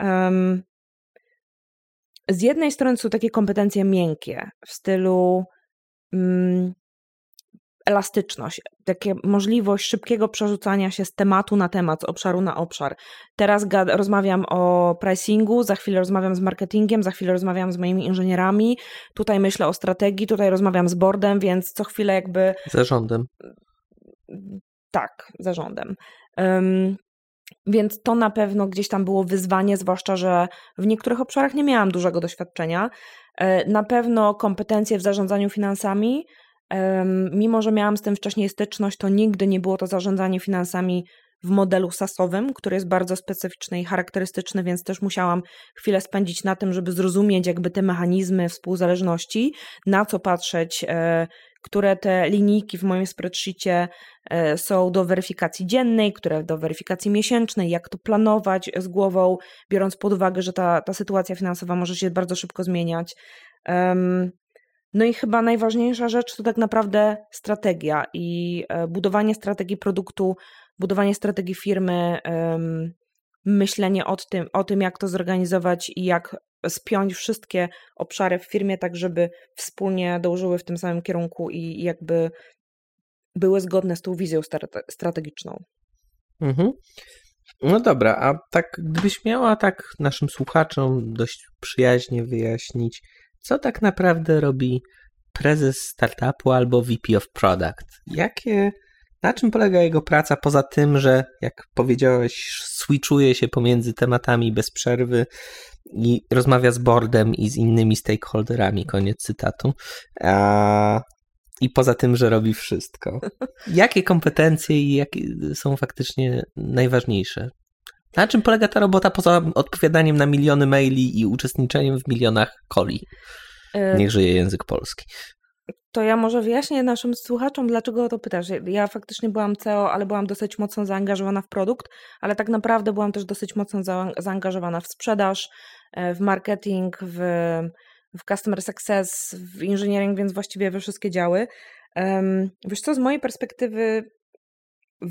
um, z jednej strony są takie kompetencje miękkie w stylu um, elastyczność, takie możliwość szybkiego przerzucania się z tematu na temat, z obszaru na obszar. Teraz rozmawiam o pricingu, za chwilę rozmawiam z marketingiem, za chwilę rozmawiam z moimi inżynierami, tutaj myślę o strategii, tutaj rozmawiam z boardem, więc co chwilę jakby... Zarządem. Tak, zarządem. Um, więc to na pewno gdzieś tam było wyzwanie, zwłaszcza, że w niektórych obszarach nie miałam dużego doświadczenia. E, na pewno kompetencje w zarządzaniu finansami, Mimo, że miałam z tym wcześniej styczność, to nigdy nie było to zarządzanie finansami w modelu sasowym, który jest bardzo specyficzny i charakterystyczny, więc też musiałam chwilę spędzić na tym, żeby zrozumieć jakby te mechanizmy współzależności, na co patrzeć, e, które te linijki w moim spreadsheetie e, są do weryfikacji dziennej, które do weryfikacji miesięcznej, jak to planować z głową, biorąc pod uwagę, że ta, ta sytuacja finansowa może się bardzo szybko zmieniać. No i chyba najważniejsza rzecz to tak naprawdę strategia i e, budowanie strategii produktu, budowanie strategii firmy, myślenie o tym, o tym, jak to zorganizować i jak spiąć wszystkie obszary w firmie, tak żeby wspólnie dążyły w tym samym kierunku i jakby były zgodne z tą wizją strategiczną. Mhm. No dobra, a tak gdybyś miała tak naszym słuchaczom dość przyjaźnie wyjaśnić, co tak naprawdę robi prezes startupu albo VP of Product? Jakie, na czym polega jego praca poza tym, że jak powiedziałeś, switchuje się pomiędzy tematami bez przerwy i rozmawia z boardem i z innymi stakeholderami, koniec cytatu. A, I poza tym, że robi wszystko. Jakie kompetencje i jakie są faktycznie najważniejsze na czym polega ta robota poza odpowiadaniem na miliony maili i uczestniczeniem w milionach coli? E, Niech żyje język polski. To ja może wyjaśnię naszym słuchaczom, dlaczego o to pytasz. Ja faktycznie byłam CEO, ale byłam dosyć mocno zaangażowana w produkt, ale tak naprawdę byłam też dosyć mocno zaangażowana w sprzedaż, e, w marketing, w, w customer success, w engineering, więc właściwie we wszystkie działy. Wiesz co, z mojej perspektywy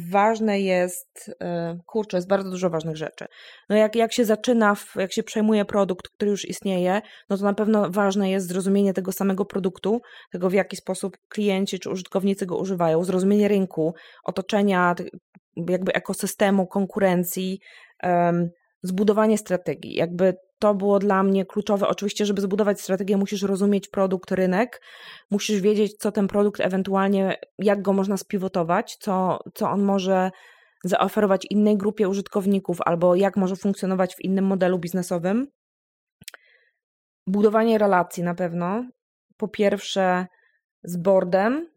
ważne jest, e, kurczę, jest bardzo dużo ważnych rzeczy. No jak, jak się zaczyna, jak się przejmuje produkt, który już istnieje, no to na pewno ważne jest zrozumienie tego samego produktu, tego w jaki sposób klienci czy użytkownicy go używają, zrozumienie rynku, otoczenia, jakby ekosystemu, konkurencji, zbudowanie strategii. Jakby to było dla mnie kluczowe. Oczywiście, żeby zbudować strategię, musisz rozumieć produkt, rynek, musisz wiedzieć, co ten produkt ewentualnie, jak go można spiwotować, co, co on może zaoferować innej grupie użytkowników, albo jak może funkcjonować w innym modelu biznesowym. Budowanie relacji na pewno. Po pierwsze z boardem,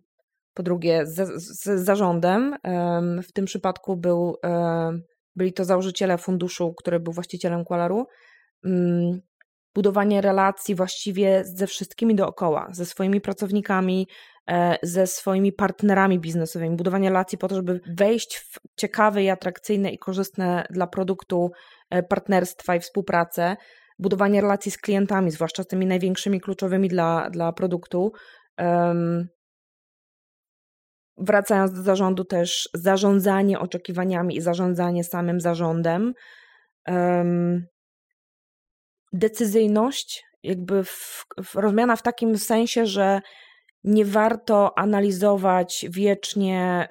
po drugie z, z zarządem. W tym przypadku był, byli to założyciele funduszu, który był właścicielem Qualaru Mm, budowanie relacji właściwie ze wszystkimi dookoła, ze swoimi pracownikami, e, ze swoimi partnerami biznesowymi, budowanie relacji po to, żeby wejść w ciekawe i atrakcyjne i korzystne dla produktu e, partnerstwa i współpracę, budowanie relacji z klientami, zwłaszcza z tymi największymi, kluczowymi dla, dla produktu. Wracając do zarządu, też zarządzanie oczekiwaniami i zarządzanie samym zarządem decyzyjność, jakby w, w, rozmiana w takim sensie, że nie warto analizować wiecznie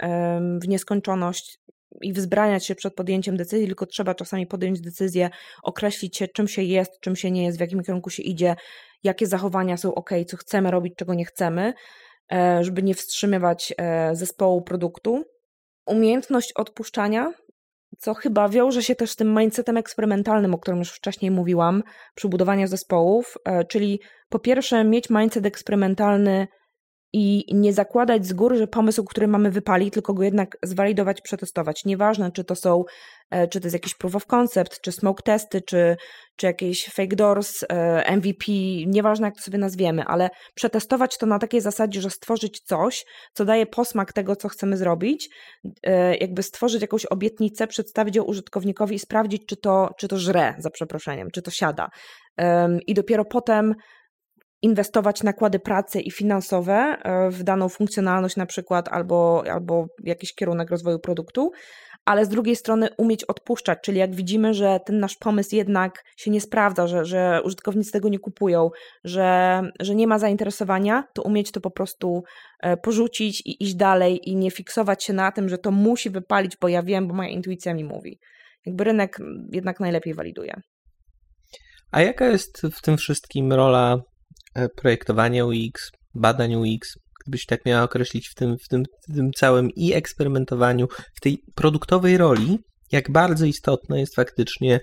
w nieskończoność i wzbraniać się przed podjęciem decyzji, tylko trzeba czasami podjąć decyzję, określić się, czym się jest, czym się nie jest, w jakim kierunku się idzie, jakie zachowania są ok, co chcemy robić, czego nie chcemy, e, żeby nie wstrzymywać e, zespołu produktu. Umiejętność odpuszczania, co chyba wiąże się też z tym mindsetem eksperymentalnym, o którym już wcześniej mówiłam, przy budowaniu zespołów, e, czyli po pierwsze mieć mindset eksperymentalny i nie zakładać z góry, że pomysł, który mamy wypali, tylko go jednak zwalidować, przetestować. Nieważne, czy to są, e, czy to jest jakiś proof of concept, czy smoke testy, czy, czy jakieś fake doors, e, MVP, nieważne jak to sobie nazwiemy, ale przetestować to na takiej zasadzie, że stworzyć coś, co daje posmak tego, co chcemy zrobić, e, jakby stworzyć jakąś obietnicę, przedstawić ją użytkownikowi i sprawdzić, czy to, czy to żre, za przeproszeniem, czy to siada. I dopiero potem inwestować nakłady pracy i finansowe e, w daną funkcjonalność na przykład albo, albo jakiś kierunek rozwoju produktu, ale z drugiej strony umieć odpuszczać, czyli jak widzimy, że ten nasz pomysł jednak się nie sprawdza, że, że użytkownicy tego nie kupują, że, że nie ma zainteresowania, to umieć to po prostu e, porzucić i iść dalej i nie fiksować się na tym, że to musi wypalić, bo ja wiem, bo moja intuicja mi mówi. Jakby rynek jednak najlepiej waliduje. A jaka jest w tym wszystkim rola projektowania UX, badań UX, gdybyś tak miała określić w tym, w tym, w tym całym i eksperymentowaniu, w tej produktowej roli, jak bardzo istotna jest faktycznie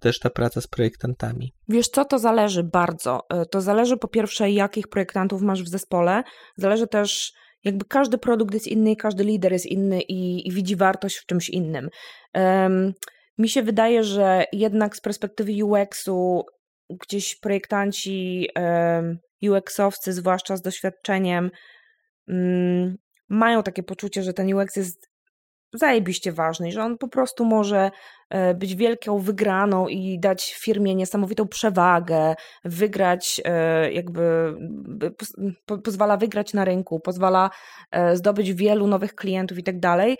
też ta praca z projektantami? Wiesz co, to zależy bardzo. E, to zależy po pierwsze, jakich projektantów masz w zespole. Zależy też, jakby każdy produkt jest inny, każdy lider jest inny i, i widzi wartość w czymś innym. Um, mi się wydaje, że jednak z perspektywy UX-u gdzieś projektanci, UX-owcy, zwłaszcza z doświadczeniem, mm, mają takie poczucie, że ten UX jest zajebiście ważny, że on po prostu może e, być wielką wygraną i dać firmie niesamowitą przewagę, wygrać, e, jakby pozwala wygrać na rynku, pozwala e, zdobyć wielu nowych klientów i tak dalej.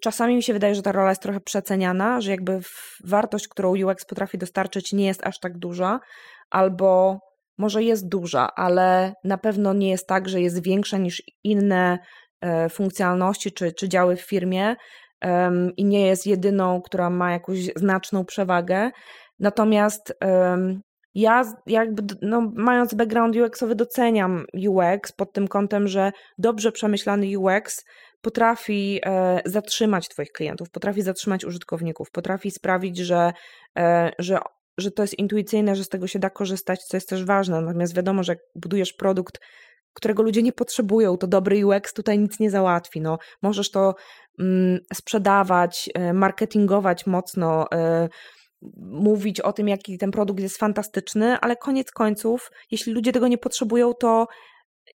Czasami mi się wydaje, że ta rola jest trochę przeceniana, że jakby wartość, którą UX potrafi dostarczyć, nie jest aż tak duża, albo może jest duża, ale na pewno nie jest tak, że jest większa niż inne e, funkcjonalności czy, czy działy w firmie i nie jest jedyną, która ma jakąś znaczną przewagę. Natomiast ja jakby, no, mając background UX-owy, doceniam UX pod tym kątem, że dobrze przemyślany UX potrafi e, zatrzymać Twoich klientów, potrafi zatrzymać użytkowników, potrafi sprawić, że, e, że, że to jest intuicyjne, że z tego się da korzystać, co jest też ważne. Natomiast wiadomo, że jak budujesz produkt, którego ludzie nie potrzebują, to dobry UX tutaj nic nie załatwi. No, możesz to mm, sprzedawać, e, marketingować mocno, mówić o tym, jaki ten produkt jest fantastyczny, ale koniec końców, jeśli ludzie tego nie potrzebują, to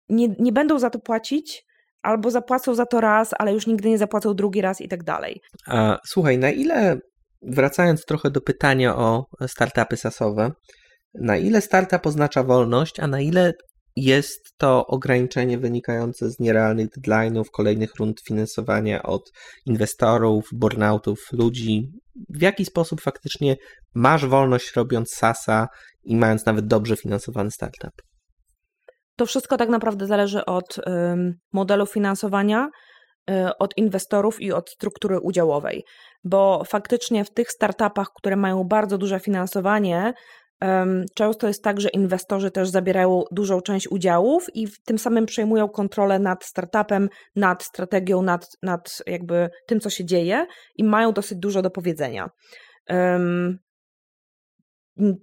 nie, nie będą za to płacić, albo zapłacą za to raz, ale już nigdy nie zapłacą drugi raz i tak dalej. A słuchaj, na ile, wracając trochę do pytania o startupy sasowe, na ile startup oznacza wolność, a na ile jest to ograniczenie wynikające z nierealnych deadline'ów, kolejnych rund finansowania od inwestorów, burnoutów ludzi? W jaki sposób faktycznie masz wolność robiąc SASA i mając nawet dobrze finansowany startup? To wszystko tak naprawdę zależy od modelu finansowania, y, od inwestorów i od struktury udziałowej, bo faktycznie w tych startupach, które mają bardzo duże finansowanie, często jest tak, że inwestorzy też zabierają dużą część udziałów i tym samym przejmują kontrolę nad startupem, nad strategią, nad, nad jakby tym, co się dzieje i mają dosyć dużo do powiedzenia.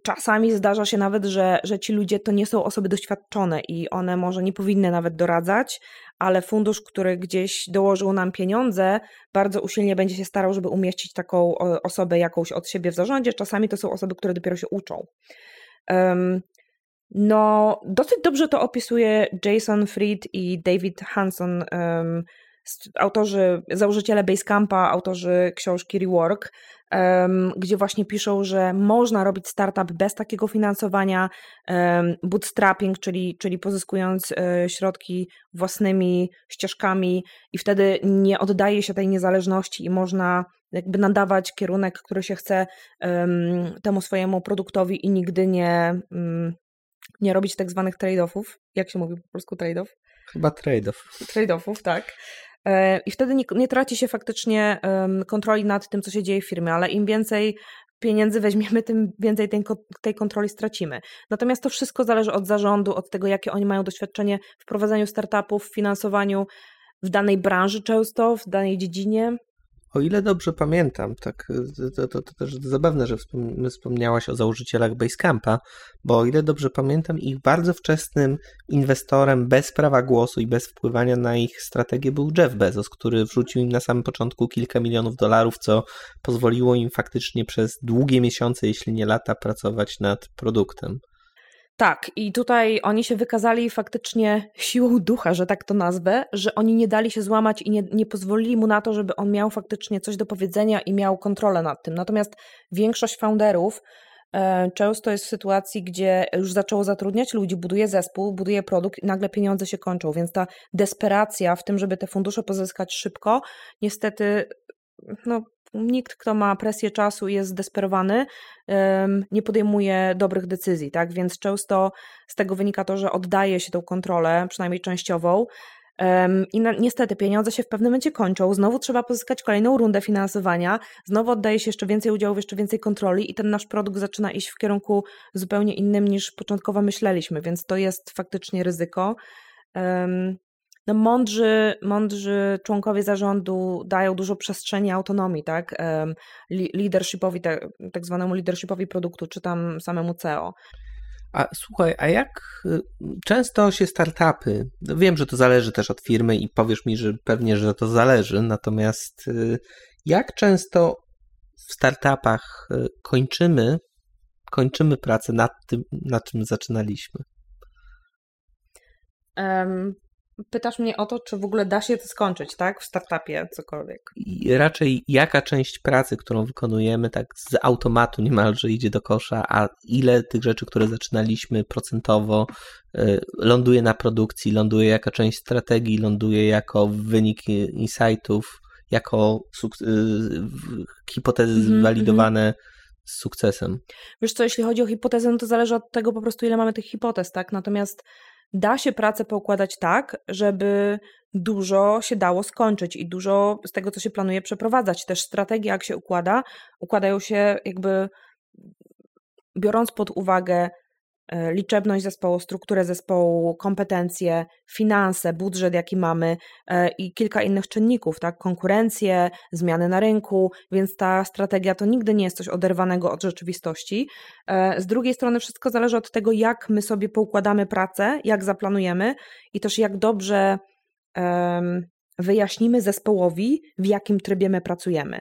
Czasami zdarza się nawet, że, że ci ludzie to nie są osoby doświadczone i one może nie powinny nawet doradzać, ale fundusz, który gdzieś dołożył nam pieniądze, bardzo usilnie będzie się starał, żeby umieścić taką osobę jakąś od siebie w zarządzie. Czasami to są osoby, które dopiero się uczą. Um, no, dosyć dobrze to opisuje Jason Fried i David Hanson, um, autorzy, założyciele Basecampa, autorzy książki Rework gdzie właśnie piszą, że można robić startup bez takiego finansowania, bootstrapping, czyli, czyli pozyskując e, środki własnymi ścieżkami i wtedy nie oddaje się tej niezależności i można jakby nadawać kierunek, który się chce temu swojemu produktowi i nigdy nie, mm, nie robić tak zwanych trade-offów. Jak się mówi po polsku trade-off? Chyba trade-off. Trade-offów, tak. E, I wtedy nie, nie traci się faktycznie kontroli nad tym, co się dzieje w firmie, ale im więcej pieniędzy weźmiemy, tym więcej tej, tej kontroli stracimy. Natomiast to wszystko zależy od zarządu, od tego, jakie oni mają doświadczenie w prowadzeniu startupów, w finansowaniu w danej branży często, w danej dziedzinie. O ile dobrze pamiętam, tak, to, to, to też zabawne, że wspomniałaś o założycielach Basecampa, bo o ile dobrze pamiętam, ich bardzo wczesnym inwestorem bez prawa głosu i bez wpływania na ich strategię był Jeff Bezos, który wrzucił im na samym początku kilka milionów dolarów, co pozwoliło im faktycznie przez długie miesiące, jeśli nie lata, pracować nad produktem. Tak, i tutaj oni się wykazali faktycznie siłą ducha, że tak to nazwę, że oni nie dali się złamać i nie, nie pozwolili mu na to, żeby on miał faktycznie coś do powiedzenia i miał kontrolę nad tym. Natomiast większość founderów e, często jest w sytuacji, gdzie już zaczęło zatrudniać ludzi, buduje zespół, buduje produkt i nagle pieniądze się kończą, więc ta desperacja w tym, żeby te fundusze pozyskać szybko, niestety no, nikt, kto ma presję czasu i jest zdesperowany, nie podejmuje dobrych decyzji, tak? Więc często z tego wynika to, że oddaje się tą kontrolę, przynajmniej częściową. I niestety pieniądze się w pewnym momencie kończą, znowu trzeba pozyskać kolejną rundę finansowania, znowu oddaje się jeszcze więcej udziałów, jeszcze więcej kontroli i ten nasz produkt zaczyna iść w kierunku zupełnie innym niż początkowo myśleliśmy, więc to jest faktycznie ryzyko no mądrzy, mądrzy członkowie zarządu dają dużo przestrzeni autonomii, tak? Leadershipowi, tak, zwanemu leadershipowi produktu, czy tam samemu CEO. A słuchaj, a jak y, często się startupy, no wiem, że to zależy też od firmy i powiesz mi, że pewnie, że to zależy, natomiast y, jak często w startupach y, kończymy, kończymy pracę nad tym, na czym zaczynaliśmy? Um, pytasz mnie o to, czy w ogóle da się to skończyć, tak? W startupie cokolwiek. I raczej jaka część pracy, którą wykonujemy, tak z automatu niemalże idzie do kosza, a ile tych rzeczy, które zaczynaliśmy procentowo, y, ląduje na produkcji, ląduje jako część strategii, ląduje jako wynik insightów, jako y, hipotezy -hmm, validowane mm -hmm z sukcesem. Wiesz co, jeśli chodzi o hipotezę, no to zależy od tego po prostu, ile mamy tych hipotez, tak? Natomiast da się pracę poukładać tak, żeby dużo się dało skończyć i dużo z tego, co się planuje, przeprowadzać. Też strategie, jak się układa, układają się jakby biorąc pod uwagę liczebność zespołu, strukturę zespołu, kompetencje, finanse, budżet, jaki mamy e, i kilka innych czynników, tak? Konkurencję, zmiany na rynku, więc ta strategia to nigdy nie jest coś oderwanego od rzeczywistości. E, z drugiej strony wszystko zależy od tego, jak my sobie poukładamy pracę, jak zaplanujemy i też jak dobrze wyjaśnimy zespołowi, w jakim trybie my pracujemy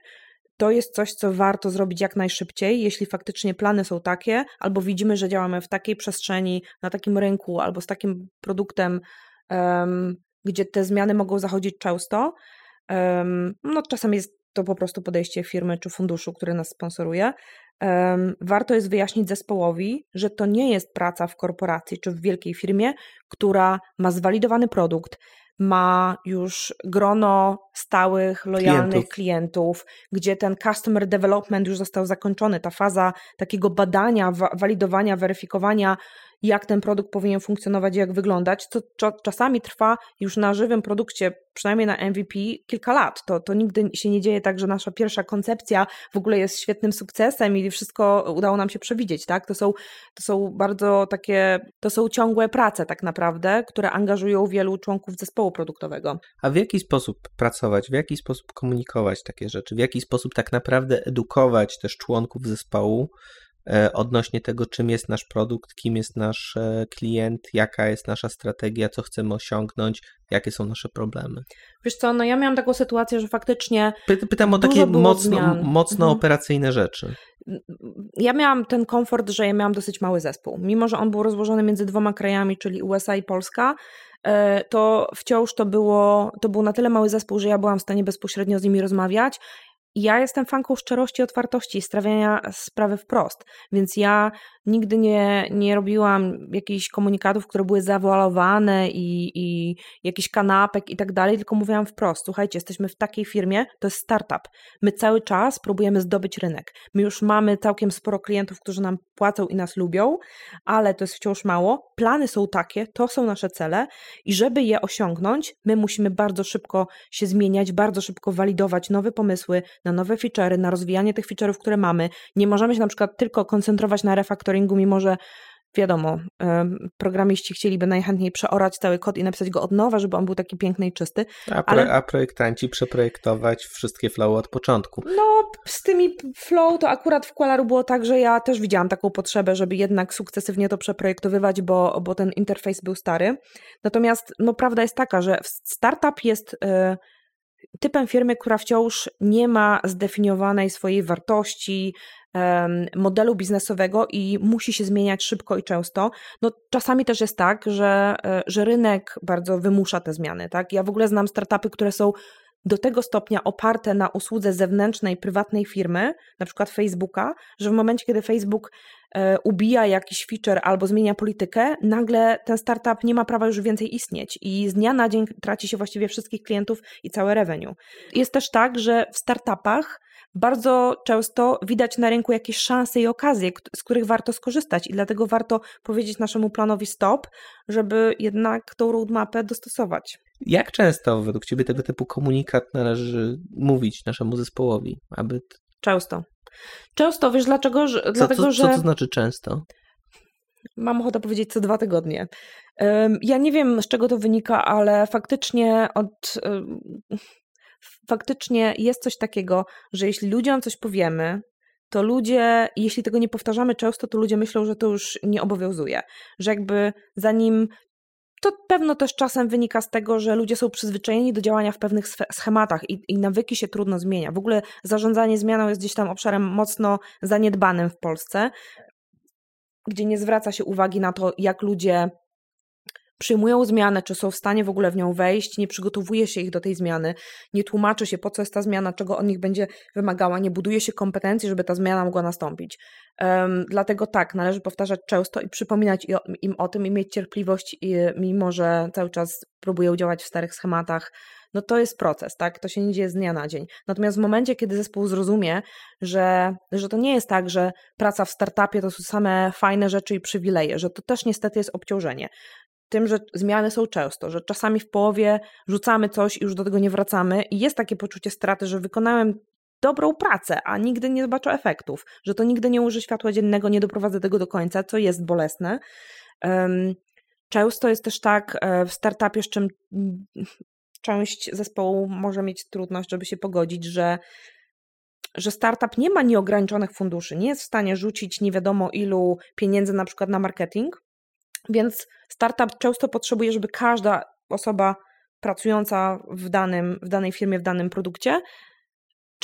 to jest coś, co warto zrobić jak najszybciej, jeśli faktycznie plany są takie, albo widzimy, że działamy w takiej przestrzeni, na takim rynku, albo z takim produktem, um, gdzie te zmiany mogą zachodzić często. Um, no, czasem jest to po prostu podejście firmy czy funduszu, który nas sponsoruje. Um, warto jest wyjaśnić zespołowi, że to nie jest praca w korporacji czy w wielkiej firmie, która ma zwalidowany produkt, ma już grono stałych, lojalnych klientów. klientów. gdzie ten customer development już został zakończony. Ta faza takiego badania, wa walidowania, weryfikowania jak ten produkt powinien funkcjonować, jak wyglądać, co czasami trwa już na żywym produkcie, przynajmniej na MVP, kilka lat. To, to nigdy się nie dzieje tak, że nasza pierwsza koncepcja w ogóle jest świetnym sukcesem i wszystko udało nam się przewidzieć, tak? To są, to są bardzo takie, to są ciągłe prace tak naprawdę, które angażują wielu członków zespołu produktowego. A w jaki sposób pracować, w jaki sposób komunikować takie rzeczy, w jaki sposób tak naprawdę edukować też członków zespołu, odnośnie tego, czym jest nasz produkt, kim jest nasz e, klient, jaka jest nasza strategia, co chcemy osiągnąć, jakie są nasze problemy. Wiesz co, no ja miałam taką sytuację, że faktycznie. Py pytam o takie mocno, mocno mhm. operacyjne rzeczy. Ja miałam ten komfort, że ja miałam dosyć mały zespół. Mimo, że on był rozłożony między dwoma krajami, czyli USA i Polska, e, to wciąż to, było, to był na tyle mały zespół, że ja byłam w stanie bezpośrednio z nimi rozmawiać ja jestem fanką szczerości, otwartości i stawiania sprawy wprost, więc ja nigdy nie, nie robiłam jakichś komunikatów, które były zawoalowane i, i jakichś kanapek i tak dalej, tylko mówiłam wprost, słuchajcie, jesteśmy w takiej firmie, to jest startup. My cały czas próbujemy zdobyć rynek. My już mamy całkiem sporo klientów, którzy nam płacą i nas lubią, ale to jest wciąż mało. Plany są takie, to są nasze cele i żeby je osiągnąć, my musimy bardzo szybko się zmieniać, bardzo szybko walidować nowe pomysły na nowe feature'y, na rozwijanie tych feature'ów, które mamy. Nie możemy się na przykład tylko koncentrować na refaktoringu, mimo że wiadomo, programiści chcieliby najchętniej przeorać cały kod i napisać go od nowa, żeby on był taki piękny i czysty. A, pro, ale... a projektanci przeprojektować wszystkie flow od początku. No, z tymi flow to akurat w Qualaru było tak, że ja też widziałam taką potrzebę, żeby jednak sukcesywnie to przeprojektowywać, bo, bo ten interfejs był stary. Natomiast no, prawda jest taka, że startup jest... Y typem firmy, która wciąż nie ma zdefiniowanej swojej wartości, modelu biznesowego i musi się zmieniać szybko i często. No, czasami też jest tak, że, e, że rynek bardzo wymusza te zmiany. Tak? Ja w ogóle znam startupy, które są do tego stopnia oparte na usłudze zewnętrznej, prywatnej firmy, na przykład Facebooka, że w momencie, kiedy Facebook ubija jakiś feature albo zmienia politykę, nagle ten startup nie ma prawa już więcej istnieć i z dnia na dzień traci się właściwie wszystkich klientów i całe revenue. Jest też tak, że w startupach bardzo często widać na rynku jakieś szanse i okazje, z których warto skorzystać i dlatego warto powiedzieć naszemu planowi stop, żeby jednak tą roadmapę dostosować. Jak często według Ciebie tego typu komunikat należy mówić naszemu zespołowi, aby... Często. Często, wiesz dlaczego? Że, co, dlatego, co, że... Co to znaczy często? Mam ochotę powiedzieć co dwa tygodnie. Ja nie wiem, z czego to wynika, ale faktycznie od faktycznie jest coś takiego, że jeśli ludziom coś powiemy, to ludzie, jeśli tego nie powtarzamy często, to ludzie myślą, że to już nie obowiązuje. Że jakby zanim. To pewno też czasem wynika z tego, że ludzie są przyzwyczajeni do działania w pewnych schematach i, i nawyki się trudno zmienia. W ogóle zarządzanie zmianą jest gdzieś tam obszarem mocno zaniedbanym w Polsce, gdzie nie zwraca się uwagi na to, jak ludzie przyjmują zmianę, czy są w stanie w ogóle w nią wejść, nie przygotowuje się ich do tej zmiany, nie tłumaczy się, po co jest ta zmiana, czego od nich będzie wymagała, nie buduje się kompetencji, żeby ta zmiana mogła nastąpić. Um, dlatego tak, należy powtarzać często i przypominać im o tym i mieć cierpliwość, i, mimo że cały czas próbują działać w starych schematach, no to jest proces, tak? To się nie dzieje z dnia na dzień. Natomiast w momencie, kiedy zespół zrozumie, że, że to nie jest tak, że praca w startupie to są same fajne rzeczy i przywileje, że to też niestety jest obciążenie, tym, że zmiany są często, że czasami w połowie rzucamy coś i już do tego nie wracamy i jest takie poczucie straty, że wykonałem dobrą pracę, a nigdy nie zobaczę efektów, że to nigdy nie uży światła dziennego, nie doprowadzę tego do końca, co jest bolesne. Często jest też tak e, w startupie, z czym część zespołu może mieć trudność, żeby się pogodzić, że że startup nie ma nieograniczonych funduszy, nie jest w stanie rzucić nie wiadomo ilu pieniędzy na przykład na marketing, więc startup często potrzebuje, żeby każda osoba pracująca w, danym, w danej firmie, w danym produkcie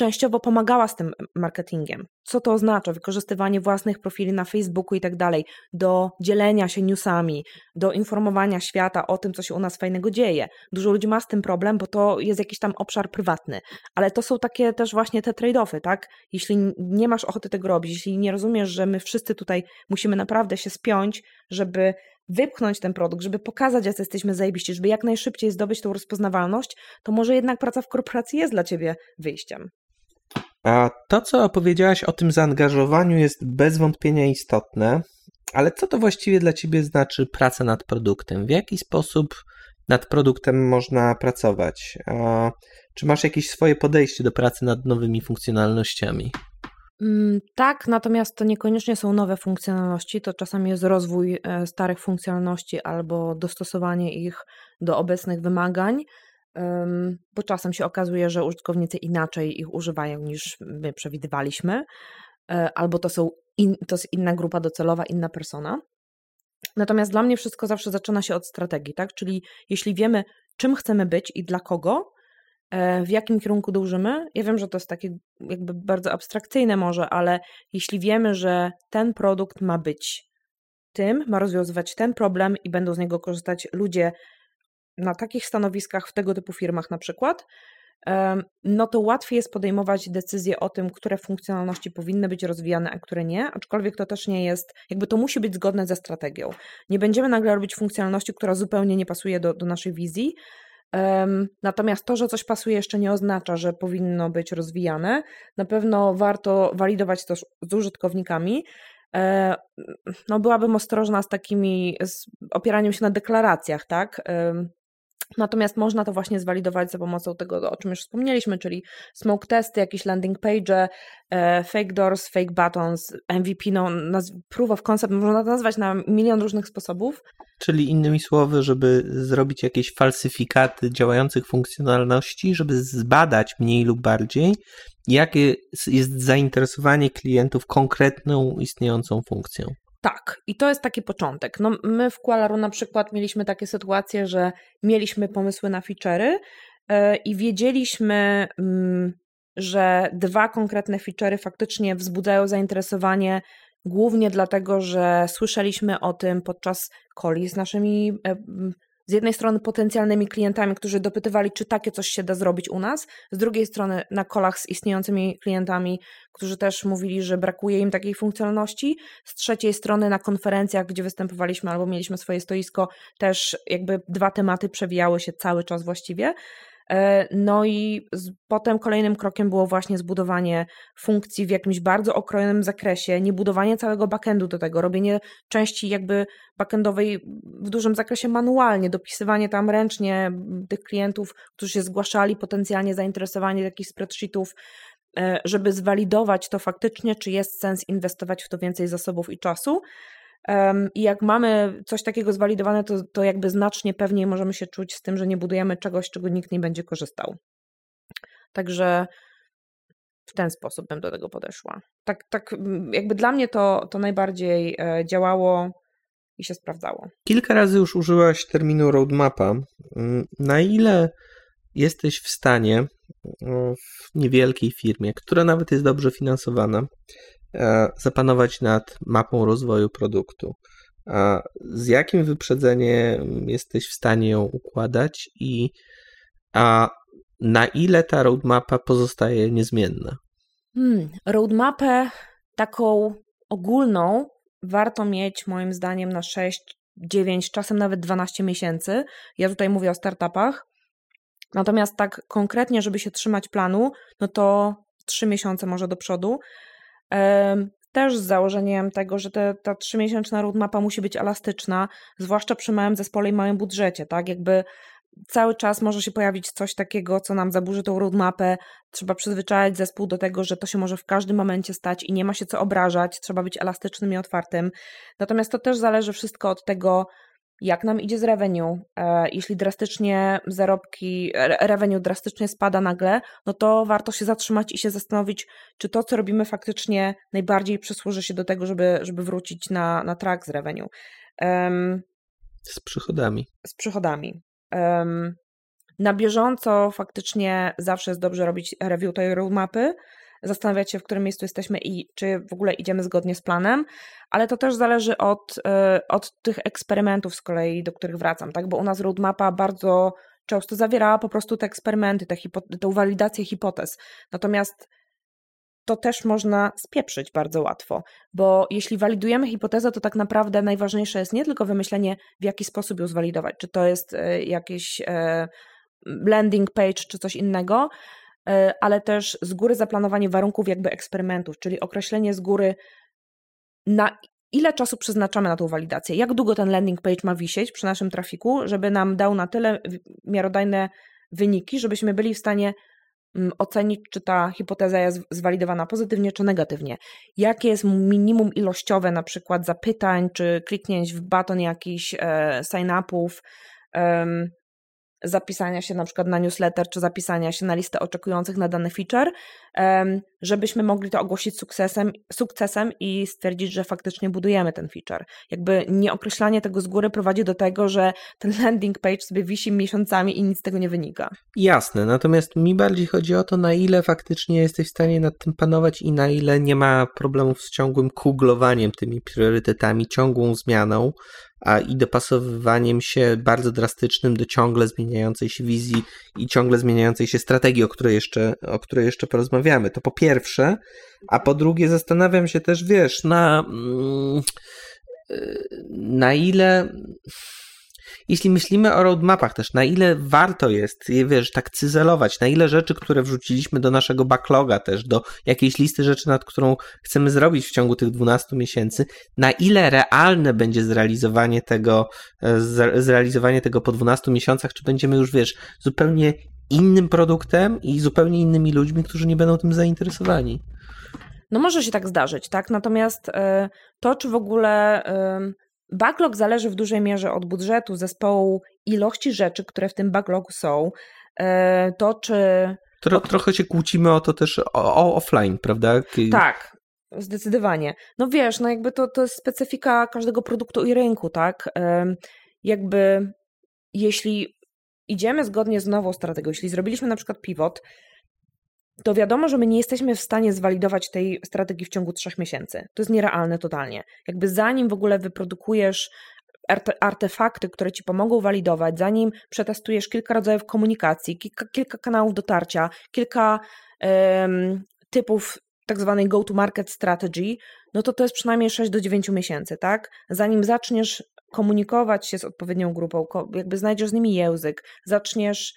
częściowo pomagała z tym marketingiem. Co to oznacza? Wykorzystywanie własnych profili na Facebooku i tak dalej, do dzielenia się newsami, do informowania świata o tym, co się u nas fajnego dzieje. Dużo ludzi ma z tym problem, bo to jest jakiś tam obszar prywatny, ale to są takie też właśnie te trade-offy, tak? Jeśli nie masz ochoty tego robić, jeśli nie rozumiesz, że my wszyscy tutaj musimy naprawdę się spiąć, żeby wypchnąć ten produkt, żeby pokazać, jak jesteśmy zajebiści, żeby jak najszybciej zdobyć tą rozpoznawalność, to może jednak praca w korporacji jest dla ciebie wyjściem. A to, co opowiedziałaś o tym zaangażowaniu, jest bez wątpienia istotne, ale co to właściwie dla ciebie znaczy praca nad produktem? W jaki sposób nad produktem można pracować? A czy masz jakieś swoje podejście do pracy nad nowymi funkcjonalnościami? Mm, tak, natomiast to niekoniecznie są nowe funkcjonalności, to czasami jest rozwój e, starych funkcjonalności albo dostosowanie ich do obecnych wymagań, bo czasem się okazuje, że użytkownicy inaczej ich używają niż my przewidywaliśmy, e, albo to, są in, to jest inna grupa docelowa, inna persona. Natomiast dla mnie wszystko zawsze zaczyna się od strategii, tak? Czyli jeśli wiemy, czym chcemy być i dla kogo, E, w jakim kierunku dążymy. Ja wiem, że to jest takie jakby bardzo abstrakcyjne może, ale jeśli wiemy, że ten produkt ma być tym, ma rozwiązywać ten problem i będą z niego korzystać ludzie na takich stanowiskach w tego typu firmach na przykład, no to łatwiej jest podejmować decyzje o tym, które funkcjonalności powinny być rozwijane, a które nie, aczkolwiek to też nie jest, jakby to musi być zgodne ze strategią. Nie będziemy nagle robić funkcjonalności, która zupełnie nie pasuje do, do naszej wizji, Natomiast to, że coś pasuje, jeszcze nie oznacza, że powinno być rozwijane. Na pewno warto walidować to z użytkownikami. E, no, byłabym ostrożna z takimi, z opieraniem się na deklaracjach, tak? Natomiast można to właśnie zwalidować za pomocą tego, o czym już wspomnieliśmy, czyli smoke testy, jakieś landing page, e, fake doors, fake buttons, MVP, no, proof of concept, można to nazwać na milion różnych sposobów. Czyli innymi słowy, żeby zrobić jakieś falsyfikaty działających funkcjonalności, żeby zbadać mniej lub bardziej, jakie jest zainteresowanie klientów konkretną istniejącą funkcją. Tak, i to jest taki początek. No, my w Kualaru na przykład mieliśmy takie sytuacje, że mieliśmy pomysły na feature'y yy, i wiedzieliśmy, yy, że dwa konkretne feature'y faktycznie wzbudzają zainteresowanie głównie dlatego, że słyszeliśmy o tym podczas coli z naszymi yy, z jednej strony potencjalnymi klientami, którzy dopytywali, czy takie coś się da zrobić u nas, z drugiej strony na kolach z istniejącymi klientami, którzy też mówili, że brakuje im takiej funkcjonalności, z trzeciej strony na konferencjach, gdzie występowaliśmy albo mieliśmy swoje stoisko, też jakby dwa tematy przewijały się cały czas właściwie. E, no i potem kolejnym krokiem było właśnie zbudowanie funkcji w jakimś bardzo okrojonym zakresie, nie budowanie całego backendu do tego, robienie części jakby backendowej w dużym zakresie manualnie, dopisywanie tam ręcznie tych klientów, którzy się zgłaszali, potencjalnie zainteresowani takich spreadsheetów, e, żeby zwalidować to faktycznie, czy jest sens inwestować w to więcej zasobów i czasu. I jak mamy coś takiego zwalidowane, to, to jakby znacznie pewniej możemy się czuć z tym, że nie budujemy czegoś, czego nikt nie będzie korzystał. Także w ten sposób bym do tego podeszła. Tak, tak jakby dla mnie to, to najbardziej e, działało i się sprawdzało. Kilka razy już użyłaś terminu roadmapa. Mm, na ile jesteś w stanie w niewielkiej firmie, która nawet jest dobrze finansowana, zapanować nad mapą rozwoju produktu. Z jakim wyprzedzeniem jesteś w stanie ją układać i na ile ta roadmapa pozostaje niezmienna? Hmm, roadmapę taką ogólną warto mieć moim zdaniem na 6, 9, czasem nawet 12 miesięcy. Ja tutaj mówię o startupach. Natomiast tak konkretnie, żeby się trzymać planu, no to 3 miesiące może do przodu. Też z założeniem tego, że te, ta trzymiesięczna roadmapa musi być elastyczna, zwłaszcza przy małym zespole i małym budżecie, tak? Jakby cały czas może się pojawić coś takiego, co nam zaburzy tą roadmapę. Trzeba przyzwyczajać zespół do tego, że to się może w każdym momencie stać i nie ma się co obrażać. Trzeba być elastycznym i otwartym. Natomiast to też zależy wszystko od tego, jak nam idzie z revenue. E, jeśli drastycznie zarobki, revenue drastycznie spada nagle, no to warto się zatrzymać i się zastanowić, czy to, co robimy faktycznie najbardziej przysłuży się do tego, żeby, żeby wrócić na, na track z revenue. Um, z przychodami. Z przychodami. Um, na bieżąco faktycznie zawsze jest dobrze robić review tej roadmapy, zastanawiać się, w którym miejscu jesteśmy i czy w ogóle idziemy zgodnie z planem, ale to też zależy od, e, od tych eksperymentów z kolei, do których wracam, tak? Bo u nas roadmapa bardzo często zawierała po prostu te eksperymenty, tę, hipo- tę walidację hipotez. Natomiast to też można spieprzyć bardzo łatwo, bo jeśli walidujemy hipotezę, to tak naprawdę najważniejsze jest nie tylko wymyślenie, w jaki sposób ją zwalidować, czy to jest e, jakiś e, landing page, czy coś innego, ale też z góry zaplanowanie warunków jakby eksperymentów, czyli określenie z góry na ile czasu przeznaczamy na tą walidację, jak długo ten landing page ma wisieć przy naszym trafiku, żeby nam dał na tyle miarodajne wyniki, żebyśmy byli w stanie mm, ocenić, czy ta hipoteza jest zwalidowana pozytywnie czy negatywnie. Jakie jest minimum ilościowe na przykład zapytań, czy kliknięć w baton jakichś e, sign-upów, zapisania się na przykład na newsletter, czy zapisania się na listę oczekujących na dany feature, żebyśmy mogli to ogłosić sukcesem, sukcesem i stwierdzić, że faktycznie budujemy ten feature. Jakby nieokreślanie tego z góry prowadzi do tego, że ten landing page sobie wisi miesiącami i nic z tego nie wynika. Jasne, natomiast mi bardziej chodzi o to, na ile faktycznie jesteś w stanie nad tym panować i na ile nie ma problemów z ciągłym kuglowaniem tymi priorytetami, ciągłą zmianą, a i dopasowywaniem się bardzo drastycznym do ciągle zmieniającej się wizji i ciągle zmieniającej się strategii, o której jeszcze, o której jeszcze porozmawiamy. To po pierwsze, a po drugie zastanawiam się też, wiesz, na, mm, na ile Jeśli myślimy o roadmapach też, na ile warto jest je, wiesz, tak cyzelować, na ile rzeczy, które wrzuciliśmy do naszego backloga też, do jakiejś listy rzeczy, nad którą chcemy zrobić w ciągu tych 12 miesięcy, na ile realne będzie zrealizowanie tego, e, zrealizowanie tego po 12 miesiącach, czy będziemy już, wiesz, zupełnie innym produktem i zupełnie innymi ludźmi, którzy nie będą tym zainteresowani. No może się tak zdarzyć, tak? Natomiast e, to, czy w ogóle backlog zależy w dużej mierze od budżetu zespołu, ilości rzeczy, które w tym backlogu są, e, to czy... Tro, trochę się kłócimy o to też o, o offline, prawda? Tak, zdecydowanie. No wiesz, no jakby to, to jest specyfika każdego produktu i rynku, tak? Jakby jeśli idziemy zgodnie z nową strategią, jeśli zrobiliśmy na przykład pivot, to wiadomo, że my nie jesteśmy w stanie zwalidować tej strategii w ciągu trzech miesięcy. To jest nierealne totalnie. Jakby zanim w ogóle wyprodukujesz artefakty, które ci pomogą walidować, zanim przetestujesz kilka rodzajów komunikacji, kilka, kilka kanałów dotarcia, kilka typów tak zwanej go-to-market strategy, no to to jest przynajmniej 6 do 9 miesięcy, tak? Zanim zaczniesz komunikować się z odpowiednią grupą, jakby znajdziesz z nimi język, zaczniesz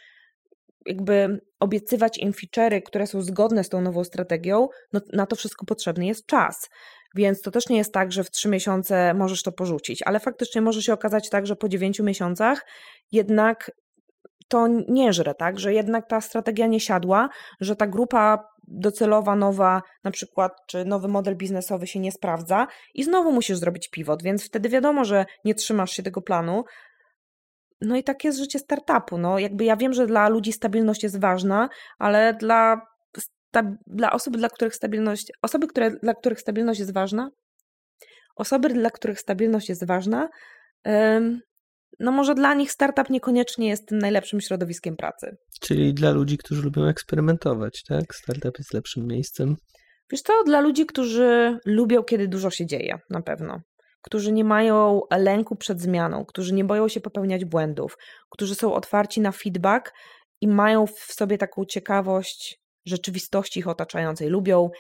jakby obiecywać im feature'y, które są zgodne z tą nową strategią, no na to wszystko potrzebny jest czas. Więc to też nie jest tak, że w trzy miesiące możesz to porzucić, ale faktycznie może się okazać tak, że po dziewięciu miesiącach jednak to nie żre, tak? Że jednak ta strategia nie siadła, że ta grupa docelowa, nowa, na przykład, czy nowy model biznesowy się nie sprawdza i znowu musisz zrobić pivot, więc wtedy wiadomo, że nie trzymasz się tego planu, no i tak jest życie startupu. No, jakby ja wiem, że dla ludzi stabilność jest ważna, ale dla, dla osób, dla których stabilność, osoby, które, dla których stabilność jest ważna, osoby, dla których stabilność jest ważna, no może dla nich startup niekoniecznie jest tym najlepszym środowiskiem pracy. Czyli dla ludzi, którzy lubią eksperymentować, tak? Startup jest lepszym miejscem. Wiesz co, dla ludzi, którzy lubią, kiedy dużo się dzieje, na pewno którzy nie mają lęku przed zmianą, którzy nie boją się popełniać błędów, którzy są otwarci na feedback i mają w sobie taką ciekawość rzeczywistości ich otaczającej. Lubią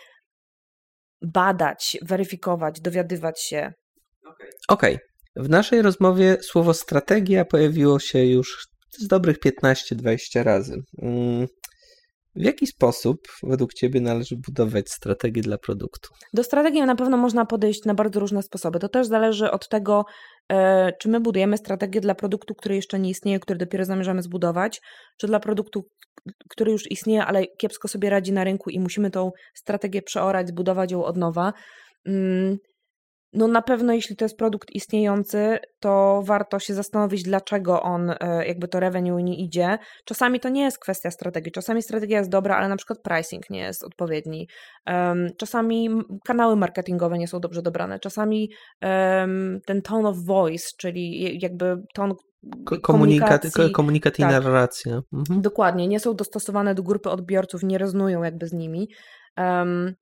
badać, weryfikować, dowiadywać się. Okej. Okay. W naszej rozmowie słowo strategia pojawiło się już z dobrych 15-20 razy. Mm, w jaki sposób według Ciebie należy budować strategię dla produktu? Do strategii na pewno można podejść na bardzo różne sposoby. To też zależy od tego, e, czy my budujemy strategię dla produktu, który jeszcze nie istnieje, który dopiero zamierzamy zbudować, czy dla produktu, który już istnieje, ale kiepsko sobie radzi na rynku i musimy tą strategię przeorać, zbudować ją od nowa. No na pewno jeśli to jest produkt istniejący, to warto się zastanowić, dlaczego on, e, jakby to revenue nie idzie. Czasami to nie jest kwestia strategii, czasami strategia jest dobra, ale na przykład pricing nie jest odpowiedni. Czasami kanały marketingowe nie są dobrze dobrane, czasami ten tone of voice, czyli jakby ton komunikacji, komunikat i tak, narracja. Mhm. Dokładnie, nie są dostosowane do grupy odbiorców, nie rezonują jakby z nimi. Um,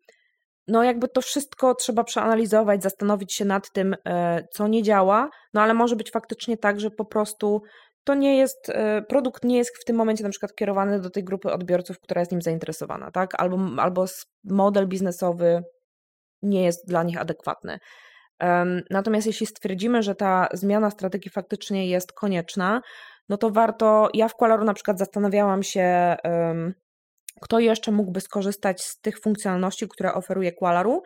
no jakby to wszystko trzeba przeanalizować, zastanowić się nad tym, e, co nie działa, no ale może być faktycznie tak, że po prostu to nie jest, e, produkt nie jest w tym momencie na przykład kierowany do tej grupy odbiorców, która jest nim zainteresowana, tak? Albo, albo model biznesowy nie jest dla nich adekwatny. Natomiast jeśli stwierdzimy, że ta zmiana strategii faktycznie jest konieczna, no to warto, ja w Qualaru na przykład zastanawiałam się, kto jeszcze mógłby skorzystać z tych funkcjonalności, które oferuje Qualaru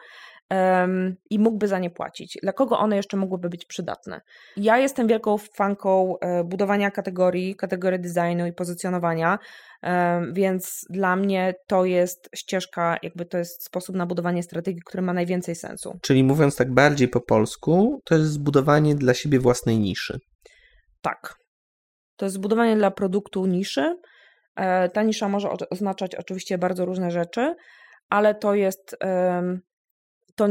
um, i mógłby za nie płacić? Dla kogo one jeszcze mogłyby być przydatne? Ja jestem wielką fanką e, budowania kategorii, kategorii designu i pozycjonowania, um, więc dla mnie to jest ścieżka, jakby to jest sposób na budowanie strategii, który ma najwięcej sensu. Czyli mówiąc tak bardziej po polsku, to jest zbudowanie dla siebie własnej niszy. Tak. To jest zbudowanie dla produktu niszy, ta nisza może oznaczać oczywiście bardzo różne rzeczy, ale to jest to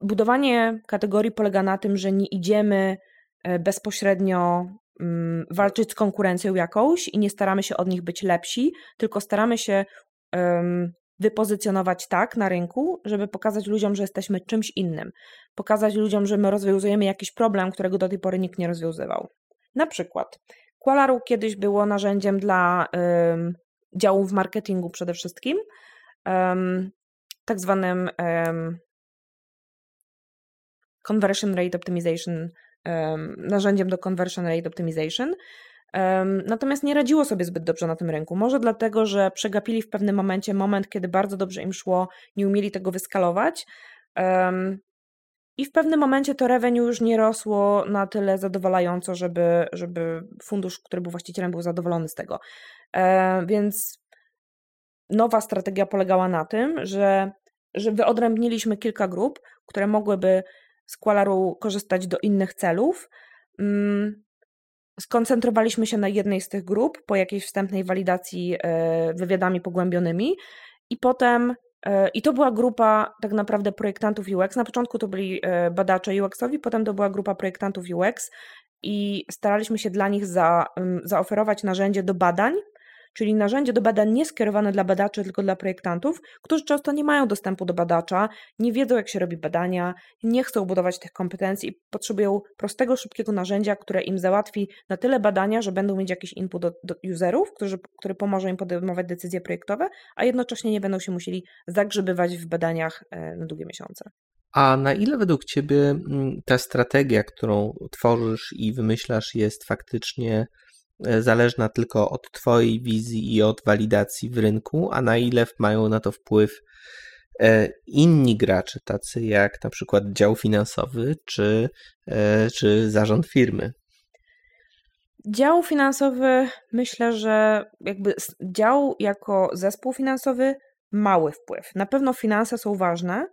budowanie kategorii polega na tym, że nie idziemy e, bezpośrednio mm, walczyć z konkurencją jakąś i nie staramy się od nich być lepsi, tylko staramy się wypozycjonować tak na rynku, żeby pokazać ludziom, że jesteśmy czymś innym. Pokazać ludziom, że my rozwiązujemy jakiś problem, którego do tej pory nikt nie rozwiązywał. Na przykład Qualaru kiedyś było narzędziem dla um, działów w marketingu przede wszystkim, um, tak zwanym um, conversion rate optimization narzędziem do conversion rate optimization. Natomiast nie radziło sobie zbyt dobrze na tym rynku. Może dlatego, że przegapili w pewnym momencie moment, kiedy bardzo dobrze im szło, nie umieli tego wyskalować. I w pewnym momencie to revenue już nie rosło na tyle zadowalająco, żeby, żeby fundusz, który był właścicielem, był zadowolony z tego. E, więc nowa strategia polegała na tym, że, że wyodrębniliśmy kilka grup, które mogłyby z Qualaru korzystać do innych celów. Mm, skoncentrowaliśmy się na jednej z tych grup po jakiejś wstępnej walidacji e, wywiadami pogłębionymi i potem i to była grupa tak naprawdę projektantów UX. Na początku to byli e, badacze UX-owi, potem to była grupa projektantów UX i staraliśmy się dla nich za, zaoferować narzędzie do badań, czyli narzędzie do badań nie skierowane dla badaczy, tylko dla projektantów, którzy często nie mają dostępu do badacza, nie wiedzą, jak się robi badania, nie chcą budować tych kompetencji i potrzebują prostego, szybkiego narzędzia, które im załatwi na tyle badania, że będą mieć jakiś input do, do userów, którzy, który pomoże im podejmować decyzje projektowe, a jednocześnie nie będą się musieli zagrzebywać w badaniach e, na długie miesiące. A na ile według Ciebie mm, ta strategia, którą tworzysz i wymyślasz, jest faktycznie zależna tylko od Twojej wizji i od walidacji w rynku, a na ile mają na to wpływ e, inni gracze, tacy jak na przykład dział finansowy czy, e, czy zarząd firmy? Dział finansowy myślę, że jakby dział jako zespół finansowy mały wpływ. Na pewno finanse są ważne,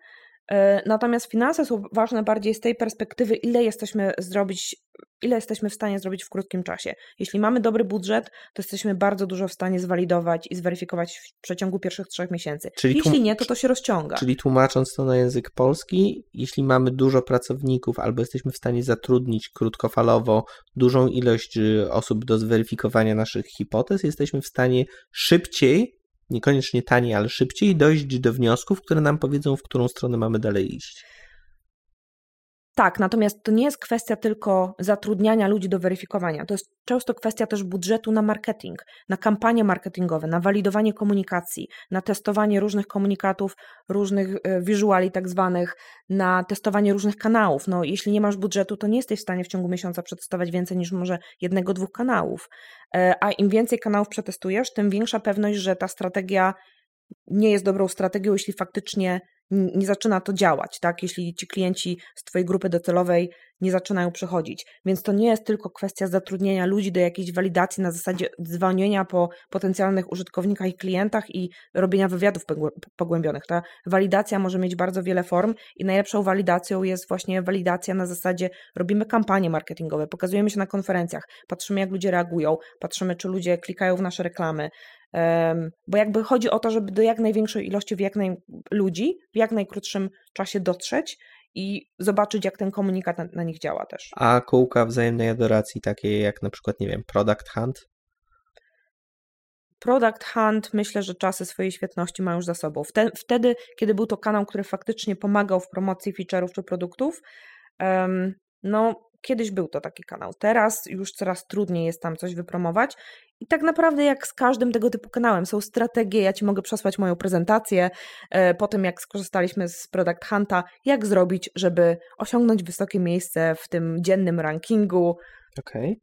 natomiast finanse są ważne bardziej z tej perspektywy, ile jesteśmy zrobić ile jesteśmy w stanie zrobić w krótkim czasie. Jeśli mamy dobry budżet, to jesteśmy bardzo dużo w stanie zwalidować i zweryfikować w przeciągu pierwszych trzech miesięcy. Czyli jeśli nie, to to się rozciąga. Czyli tłumacząc to na język polski, jeśli mamy dużo pracowników albo jesteśmy w stanie zatrudnić krótkofalowo dużą ilość y, osób do zweryfikowania naszych hipotez, jesteśmy w stanie szybciej niekoniecznie taniej, ale szybciej dojść do wniosków, które nam powiedzą, w którą stronę mamy dalej iść. Tak, natomiast to nie jest kwestia tylko zatrudniania ludzi do weryfikowania. To jest często kwestia też budżetu na marketing, na kampanie marketingowe, na walidowanie komunikacji, na testowanie różnych komunikatów, różnych e, visuali tak zwanych, na testowanie różnych kanałów. No, jeśli nie masz budżetu, to nie jesteś w stanie w ciągu miesiąca przetestować więcej niż może jednego, dwóch kanałów. E, a im więcej kanałów przetestujesz, tym większa pewność, że ta strategia nie jest dobrą strategią, jeśli faktycznie nie zaczyna to działać, tak? Jeśli ci klienci z Twojej grupy docelowej nie zaczynają przychodzić. Więc to nie jest tylko kwestia zatrudnienia ludzi do jakiejś walidacji na zasadzie dzwonienia po potencjalnych użytkownikach i klientach i robienia wywiadów pogłębionych. Ta walidacja może mieć bardzo wiele form i najlepszą walidacją jest właśnie walidacja na zasadzie robimy kampanie marketingowe, pokazujemy się na konferencjach, patrzymy jak ludzie reagują, patrzymy czy ludzie klikają w nasze reklamy, bo jakby chodzi o to, żeby do jak największej ilości w jak naj... ludzi w jak najkrótszym czasie dotrzeć i zobaczyć, jak ten komunikat na, na, nich działa też. A kółka wzajemnej adoracji, takie jak na przykład, nie wiem, Product Hunt? Product Hunt, myślę, że czasy swojej świetności ma już za sobą. Wtedy, kiedy był to kanał, który faktycznie pomagał w promocji feature'ów czy produktów, no Kiedyś był to taki kanał, teraz już coraz trudniej jest tam coś wypromować. I tak naprawdę, jak z każdym tego typu kanałem, są strategie. Ja ci mogę przesłać moją prezentację e, po tym, jak skorzystaliśmy z Product Hunta, jak zrobić, żeby osiągnąć wysokie miejsce w tym dziennym rankingu. Okej.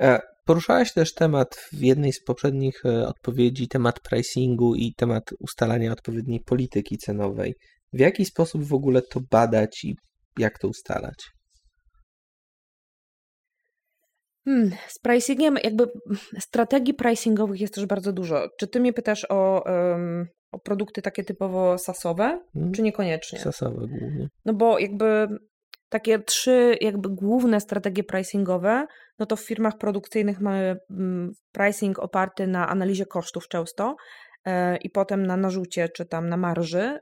Okay. E, poruszałaś też temat w jednej z poprzednich e, odpowiedzi, temat pricingu i temat ustalania odpowiedniej polityki cenowej. W jaki sposób w ogóle to badać i jak to ustalać? Hmm, z pricingiem, jakby strategii pricingowych jest też bardzo dużo. Czy ty mnie pytasz o, um, o produkty takie typowo sasowe, hmm, czy niekoniecznie? Sasowe głównie. No bo jakby takie trzy jakby główne strategie pricingowe, no to w firmach produkcyjnych mamy mm, pricing oparty na analizie kosztów często e, i potem na narzucie czy tam na marży.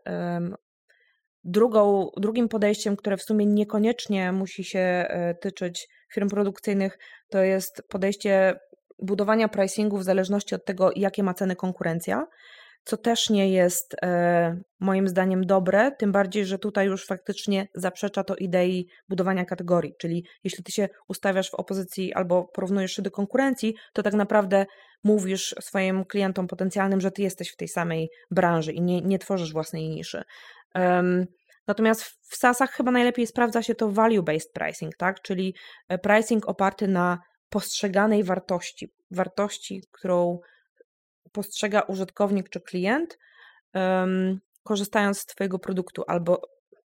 Drugą, drugim podejściem, które w sumie niekoniecznie musi się e, tyczyć firm produkcyjnych, to jest podejście budowania pricingu w zależności od tego, jakie ma ceny konkurencja, co też nie jest e, moim zdaniem dobre, tym bardziej, że tutaj już faktycznie zaprzecza to idei budowania kategorii, czyli jeśli ty się ustawiasz w opozycji albo porównujesz się do konkurencji, to tak naprawdę mówisz swoim klientom potencjalnym, że ty jesteś w tej samej branży i nie, nie tworzysz własnej niszy. Um, Natomiast w SaaSach chyba najlepiej sprawdza się to value-based pricing, tak? czyli e, pricing oparty na postrzeganej wartości, wartości, którą postrzega użytkownik czy klient, um, korzystając z Twojego produktu albo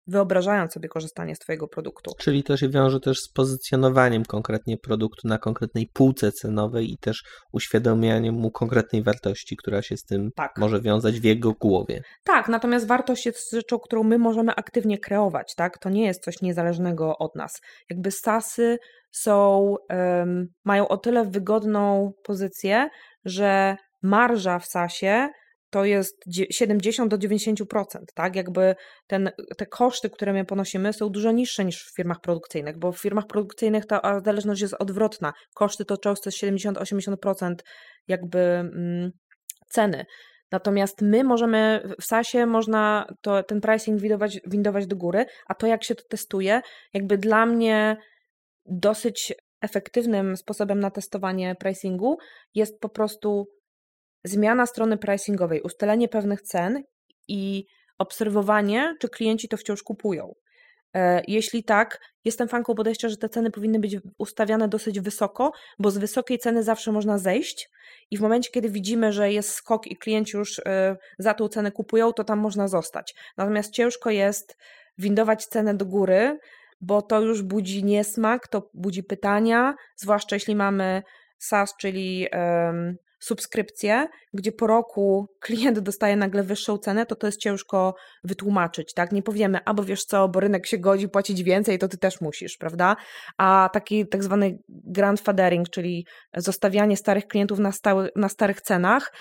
wyobrażając sobie korzystanie z Twojego produktu. Czyli to się wiąże też z pozycjonowaniem konkretnie produktu na konkretnej półce cenowej i też uświadamianiem mu konkretnej wartości, która się z tym tak. może wiązać w jego głowie. Tak, natomiast wartość jest rzeczą, którą my możemy aktywnie kreować, tak? To nie jest coś niezależnego od nas. Jakby SASy są, um, mają o tyle wygodną pozycję, że marża w SASie to jest 70 do 90%, tak? Jakby ten, te koszty, które my ponosimy, są dużo niższe niż w firmach produkcyjnych, bo w firmach produkcyjnych ta zależność jest odwrotna. Koszty to często jest 70-80% jakby mm, ceny. Natomiast my możemy, w SASie można to, ten pricing windować, windować do góry, a to jak się to testuje, jakby dla mnie dosyć efektywnym sposobem na testowanie pricingu jest po prostu zmiana strony pricingowej, ustalenie pewnych cen i obserwowanie, czy klienci to wciąż kupują. E, jeśli tak, jestem fanką podejścia, że te ceny powinny być ustawiane dosyć wysoko, bo z wysokiej ceny zawsze można zejść i w momencie, kiedy widzimy, że jest skok i klienci już e, za tą cenę kupują, to tam można zostać. Natomiast ciężko jest windować cenę do góry, bo to już budzi niesmak, to budzi pytania, zwłaszcza jeśli mamy SaaS, czyli subskrypcję, gdzie po roku klient dostaje nagle wyższą cenę, to to jest ciężko wytłumaczyć, tak? Nie powiemy, albo wiesz co, bo rynek się godzi płacić więcej, to ty też musisz, prawda? A taki tak zwany grandfathering, czyli zostawianie starych klientów na, stały, na starych cenach,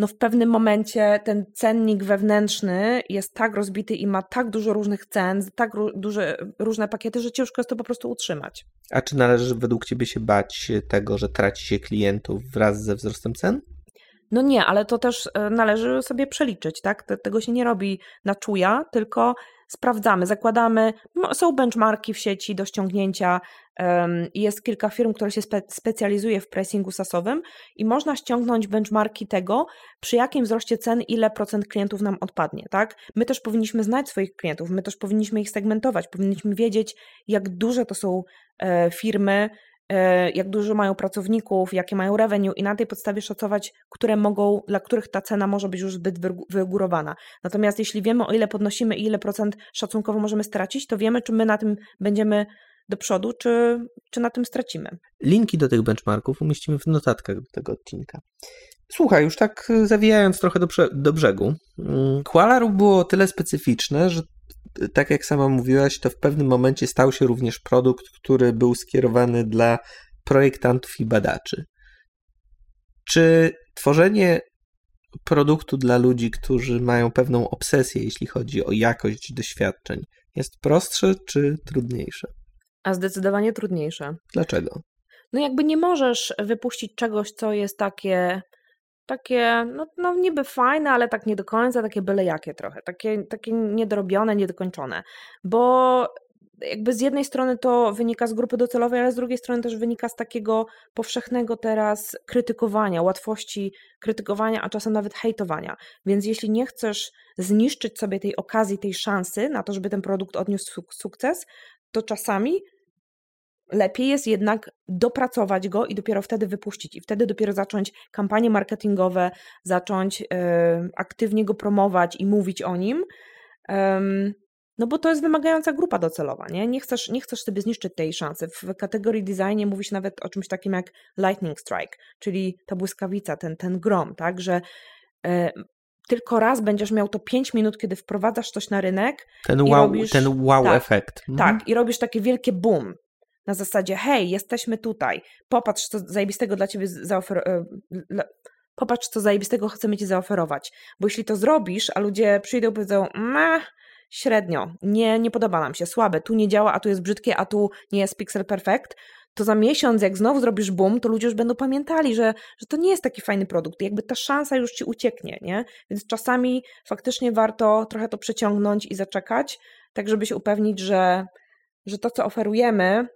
no w pewnym momencie ten cennik wewnętrzny jest tak rozbity i ma tak dużo różnych cen, tak duże, różne pakiety, że ciężko jest to po prostu utrzymać. A czy należy według Ciebie się bać tego, że traci się klientów wraz ze wzrostem cen? No nie, ale to też e, należy sobie przeliczyć, tak? Tego się nie robi na czuja, tylko sprawdzamy, zakładamy, są benchmarki w sieci do ściągnięcia, jest kilka firm, które się spe specjalizuje w pressingu sasowym i można ściągnąć benchmarki tego, przy jakim wzroście cen ile procent klientów nam odpadnie, tak? My też powinniśmy znać swoich klientów, my też powinniśmy ich segmentować, powinniśmy wiedzieć, jak duże to są e, firmy, jak dużo mają pracowników, jakie mają revenue i na tej podstawie szacować, które mogą, dla których ta cena może być już zbyt wygórowana. Natomiast jeśli wiemy, o ile podnosimy i ile procent szacunkowo możemy stracić, to wiemy, czy my na tym będziemy do przodu, czy, czy na tym stracimy. Linki do tych benchmarków umieścimy w notatkach do tego odcinka. Słuchaj, już tak zawijając trochę do, do brzegu. Mm, Kuala było tyle specyficzne, że tak jak sama mówiłaś, to w pewnym momencie stał się również produkt, który był skierowany dla projektantów i badaczy. Czy tworzenie produktu dla ludzi, którzy mają pewną obsesję, jeśli chodzi o jakość doświadczeń, jest prostsze czy trudniejsze? A zdecydowanie trudniejsze. Dlaczego? No jakby nie możesz wypuścić czegoś, co jest takie takie, no, no niby fajne, ale tak nie do końca, takie byle jakie trochę, takie, takie niedorobione, niedokończone, bo jakby z jednej strony to wynika z grupy docelowej, ale z drugiej strony też wynika z takiego powszechnego teraz krytykowania, łatwości krytykowania, a czasem nawet hejtowania. Więc jeśli nie chcesz zniszczyć sobie tej okazji, tej szansy na to, żeby ten produkt odniósł sukces, to czasami lepiej jest jednak dopracować go i dopiero wtedy wypuścić, i wtedy dopiero zacząć kampanie marketingowe, zacząć e, aktywnie go promować i mówić o nim. no bo to jest wymagająca grupa docelowa, nie? Nie chcesz, nie chcesz sobie zniszczyć tej szansy. W kategorii designie mówi się nawet o czymś takim jak lightning strike, czyli ta błyskawica, ten, ten grom, tak? Że e, tylko raz będziesz miał to 5 minut, kiedy wprowadzasz coś na rynek. Ten wow, robisz, ten wow tak, efekt. Mhm. Tak, i robisz takie wielkie boom na zasadzie hej, jesteśmy tutaj, popatrz, co zajebistego dla ciebie zaoferuję, popatrz, co zajebistego chcemy ci zaoferować. Bo jeśli to zrobisz, a ludzie przyjdą i powiedzą, meh, średnio, nie, nie podoba nam się, słabe, tu nie działa, a tu jest brzydkie, a tu nie jest pixel perfect, to za miesiąc, jak znowu zrobisz boom, to ludzie już będą pamiętali, że, że to nie jest taki fajny produkt. Jakby ta szansa już ci ucieknie, nie? Więc czasami faktycznie warto trochę to przeciągnąć i zaczekać, tak żeby się upewnić, że, że to, co oferujemy,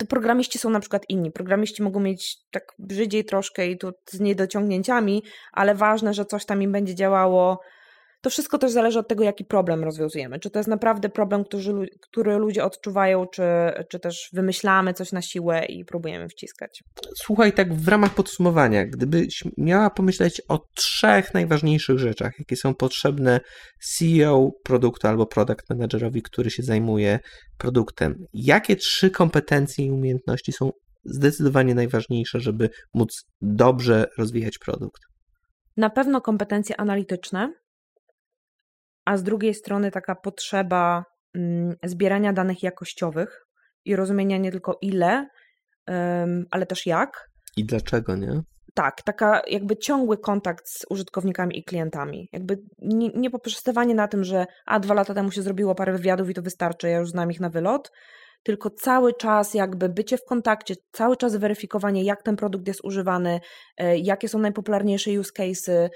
to programiści są na przykład inni. Programiści mogą mieć tak brzydziej troszkę i tu z niedociągnięciami, ale ważne, że coś tam im będzie działało to wszystko też zależy od tego, jaki problem rozwiązujemy. Czy to jest naprawdę problem, który, który ludzie odczuwają, czy, czy też wymyślamy coś na siłę i próbujemy wciskać. Słuchaj, tak w ramach podsumowania, gdybyś miała pomyśleć o trzech najważniejszych rzeczach, jakie są potrzebne CEO produktu albo product managerowi, który się zajmuje produktem, jakie trzy kompetencje i umiejętności są zdecydowanie najważniejsze, żeby móc dobrze rozwijać produkt? Na pewno kompetencje analityczne, a z drugiej strony taka potrzeba mm, zbierania danych jakościowych i rozumienia nie tylko ile, ale też jak. I dlaczego, nie? Tak, taka jakby ciągły kontakt z użytkownikami i klientami. Jakby nie, nie poprzestawanie na tym, że a dwa lata temu się zrobiło parę wywiadów i to wystarczy, ja już znam ich na wylot, tylko cały czas jakby bycie w kontakcie, cały czas weryfikowanie, jak ten produkt jest używany, e, jakie są najpopularniejsze use cases,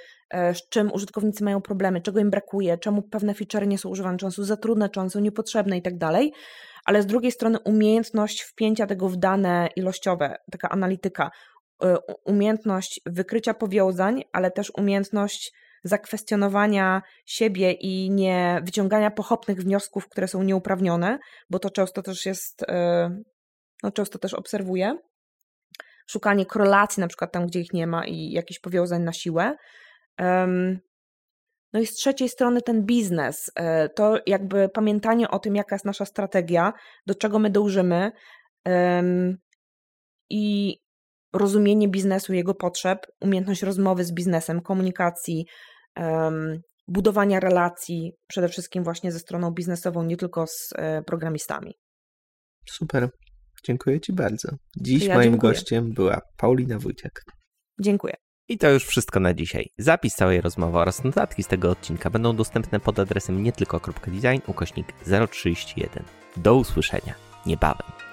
z czym użytkownicy mają problemy, czego im brakuje, czemu pewne featurey nie są używane, czy są za trudne, czy są niepotrzebne i tak. Ale z drugiej strony umiejętność wpięcia tego w dane ilościowe, taka analityka, e, umiejętność wykrycia powiązań, ale też umiejętność zakwestionowania siebie i nie wyciągania pochopnych wniosków, które są nieuprawnione, bo to często też jest, e, no często też obserwuję. Szukanie korelacji na przykład tam, gdzie ich nie ma i jakichś powiązań na siłę. No i z trzeciej strony ten biznes, e, to jakby pamiętanie o tym, jaka jest nasza strategia, do czego my dążymy i rozumienie biznesu, jego potrzeb, umiejętność rozmowy z biznesem, komunikacji, budowania relacji przede wszystkim właśnie ze stroną biznesową, nie tylko z e, programistami. Super. Dziękuję Ci bardzo. Dziś ja moim dziękuję. gościem była Paulina Wójciak. Dziękuję. I to już wszystko na dzisiaj. Zapis całej rozmowy oraz notatki z tego odcinka będą dostępne pod adresem nietylko.design ukośnik 031. Do usłyszenia niebawem.